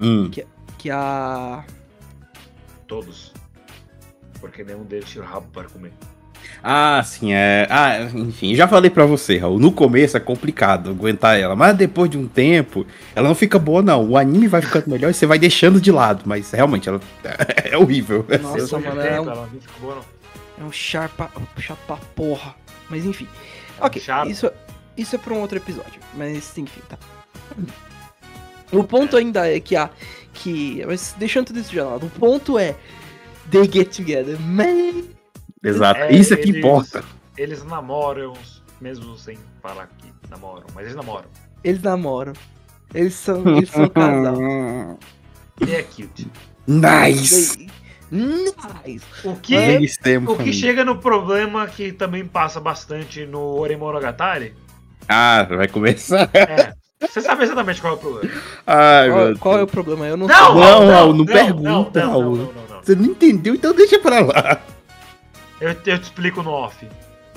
Hum. Que é a. Todos. Porque nenhum deles tira o rabo para comer. Ah, sim, é. Ah, enfim, já falei pra você, Raul. No começo é complicado aguentar ela, mas depois de um tempo, ela não fica boa, não. O anime vai ficando melhor e você vai deixando de lado, mas realmente ela é horrível. Nossa, mano, é um- ela não fica boa, não. É um chapa. Chapa porra. Mas enfim. Ok, isso, isso é pra um outro episódio. Mas enfim, tá. O ponto ainda é que a. Que. Mas deixando tudo isso de lado, o ponto é. They get together. Man. Exato. É, Isso é que eles- importa. Eles namoram, mesmo sem falar que namoram, mas eles namoram. Eles namoram. Eles são, eles são um casal. E é cute. Nice! They- Nice! O que, o que chega no problema que também passa bastante no Oremonogatari Ah, vai começar. é. Você sabe exatamente qual é o problema. Ai, Qual, meu qual é o problema? Eu não, Não, sei. Não, Raul, não pergunta, não, não, Raul. não, não, não. Você não entendeu, então deixa pra lá. Eu, eu te explico no off.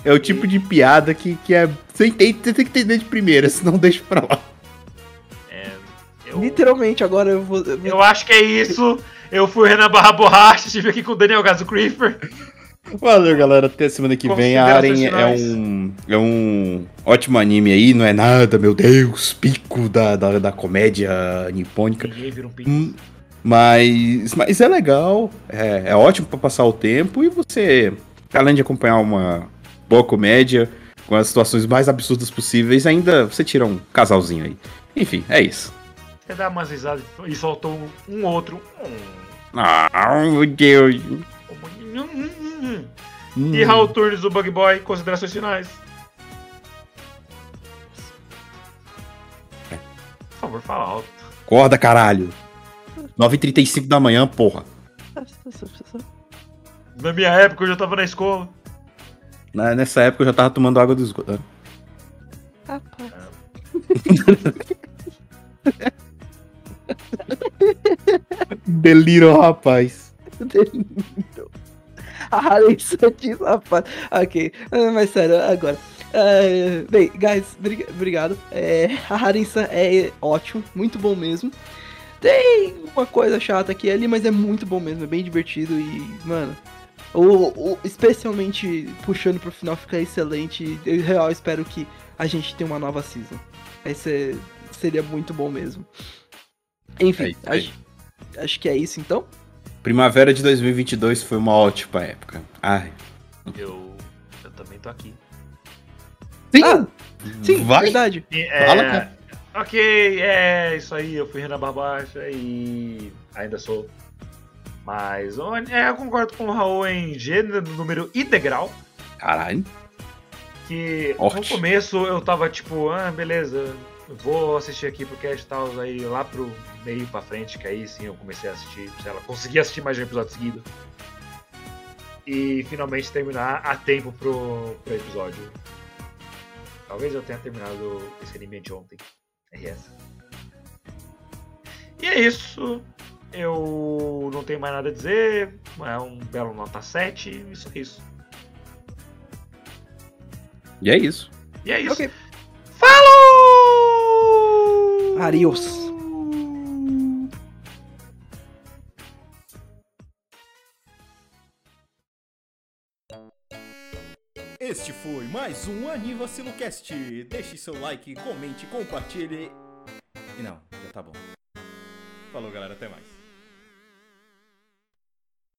É o tipo de piada que, que é. Você, entende, você tem que entender de primeira, senão deixa pra lá. É, eu, Literalmente, agora eu vou. eu acho que é isso. Eu fui Renan Barra Borracha, estive aqui com o Daniel Gazo Creeper. Valeu, galera. Até semana que vem. A Aren é um, é um ótimo anime aí. Não é nada, meu Deus, pico da, da, da comédia nipônica. Um. Hum, Mas, mas é legal. É, é ótimo pra passar o tempo. E você, além de acompanhar uma boa comédia, com as situações mais absurdas possíveis, ainda você tira um casalzinho aí. Enfim, é isso. Você dá umas risadas e soltou um, um outro. Ah, meu Deus. Hum. Hum. E Raul Turnes do Bug Boy, considerações finais. Por favor, fala alto. Acorda, caralho. 9h35 da manhã, porra. Na minha época eu já tava na escola. Na- Nessa época eu já tava tomando água do esgoto. né? Rapaz. Deliro, rapaz. A Alexa diz, rapaz. Ok, ah, mas sério, agora. Ah, bem, guys, brig- obrigado. É, a Harinsan é ótimo, muito bom mesmo. Tem uma coisa chata aqui ali, mas é muito bom mesmo, é bem divertido e, mano. O, o- especialmente puxando pro final fica excelente. Eu real espero que a gente tenha uma nova season. Esse seria muito bom mesmo. Enfim, É aí. acho, acho que é isso então. Primavera de 2022 foi uma ótima época. Ai. Eu, eu também tô aqui. Sim! Ah, Sim, Vai. verdade. É, Fala, cara. Ok, é isso aí. Eu fui Renan Barbacha e ainda sou. Mas é, eu concordo com o Raul em gênero, número e degrau. Caralho. Que Forte. no começo eu tava tipo, ah, beleza, vou assistir aqui pro cast e tal, aí lá pro meio pra frente, que aí sim eu comecei a assistir, sei lá, consegui assistir mais de um episódio seguido. E finalmente terminar a tempo pro, pro episódio. Talvez eu tenha terminado esse anime anteontem. RS. E é isso. Eu não tenho mais nada a dizer. É um belo nota 7. Isso é isso. E é isso. E é isso. Ok. Falou! Adios. Este foi mais um Anivacilo Cast. Deixe seu like, comente, compartilhe. E não, já tá bom. Falou, galera, até mais.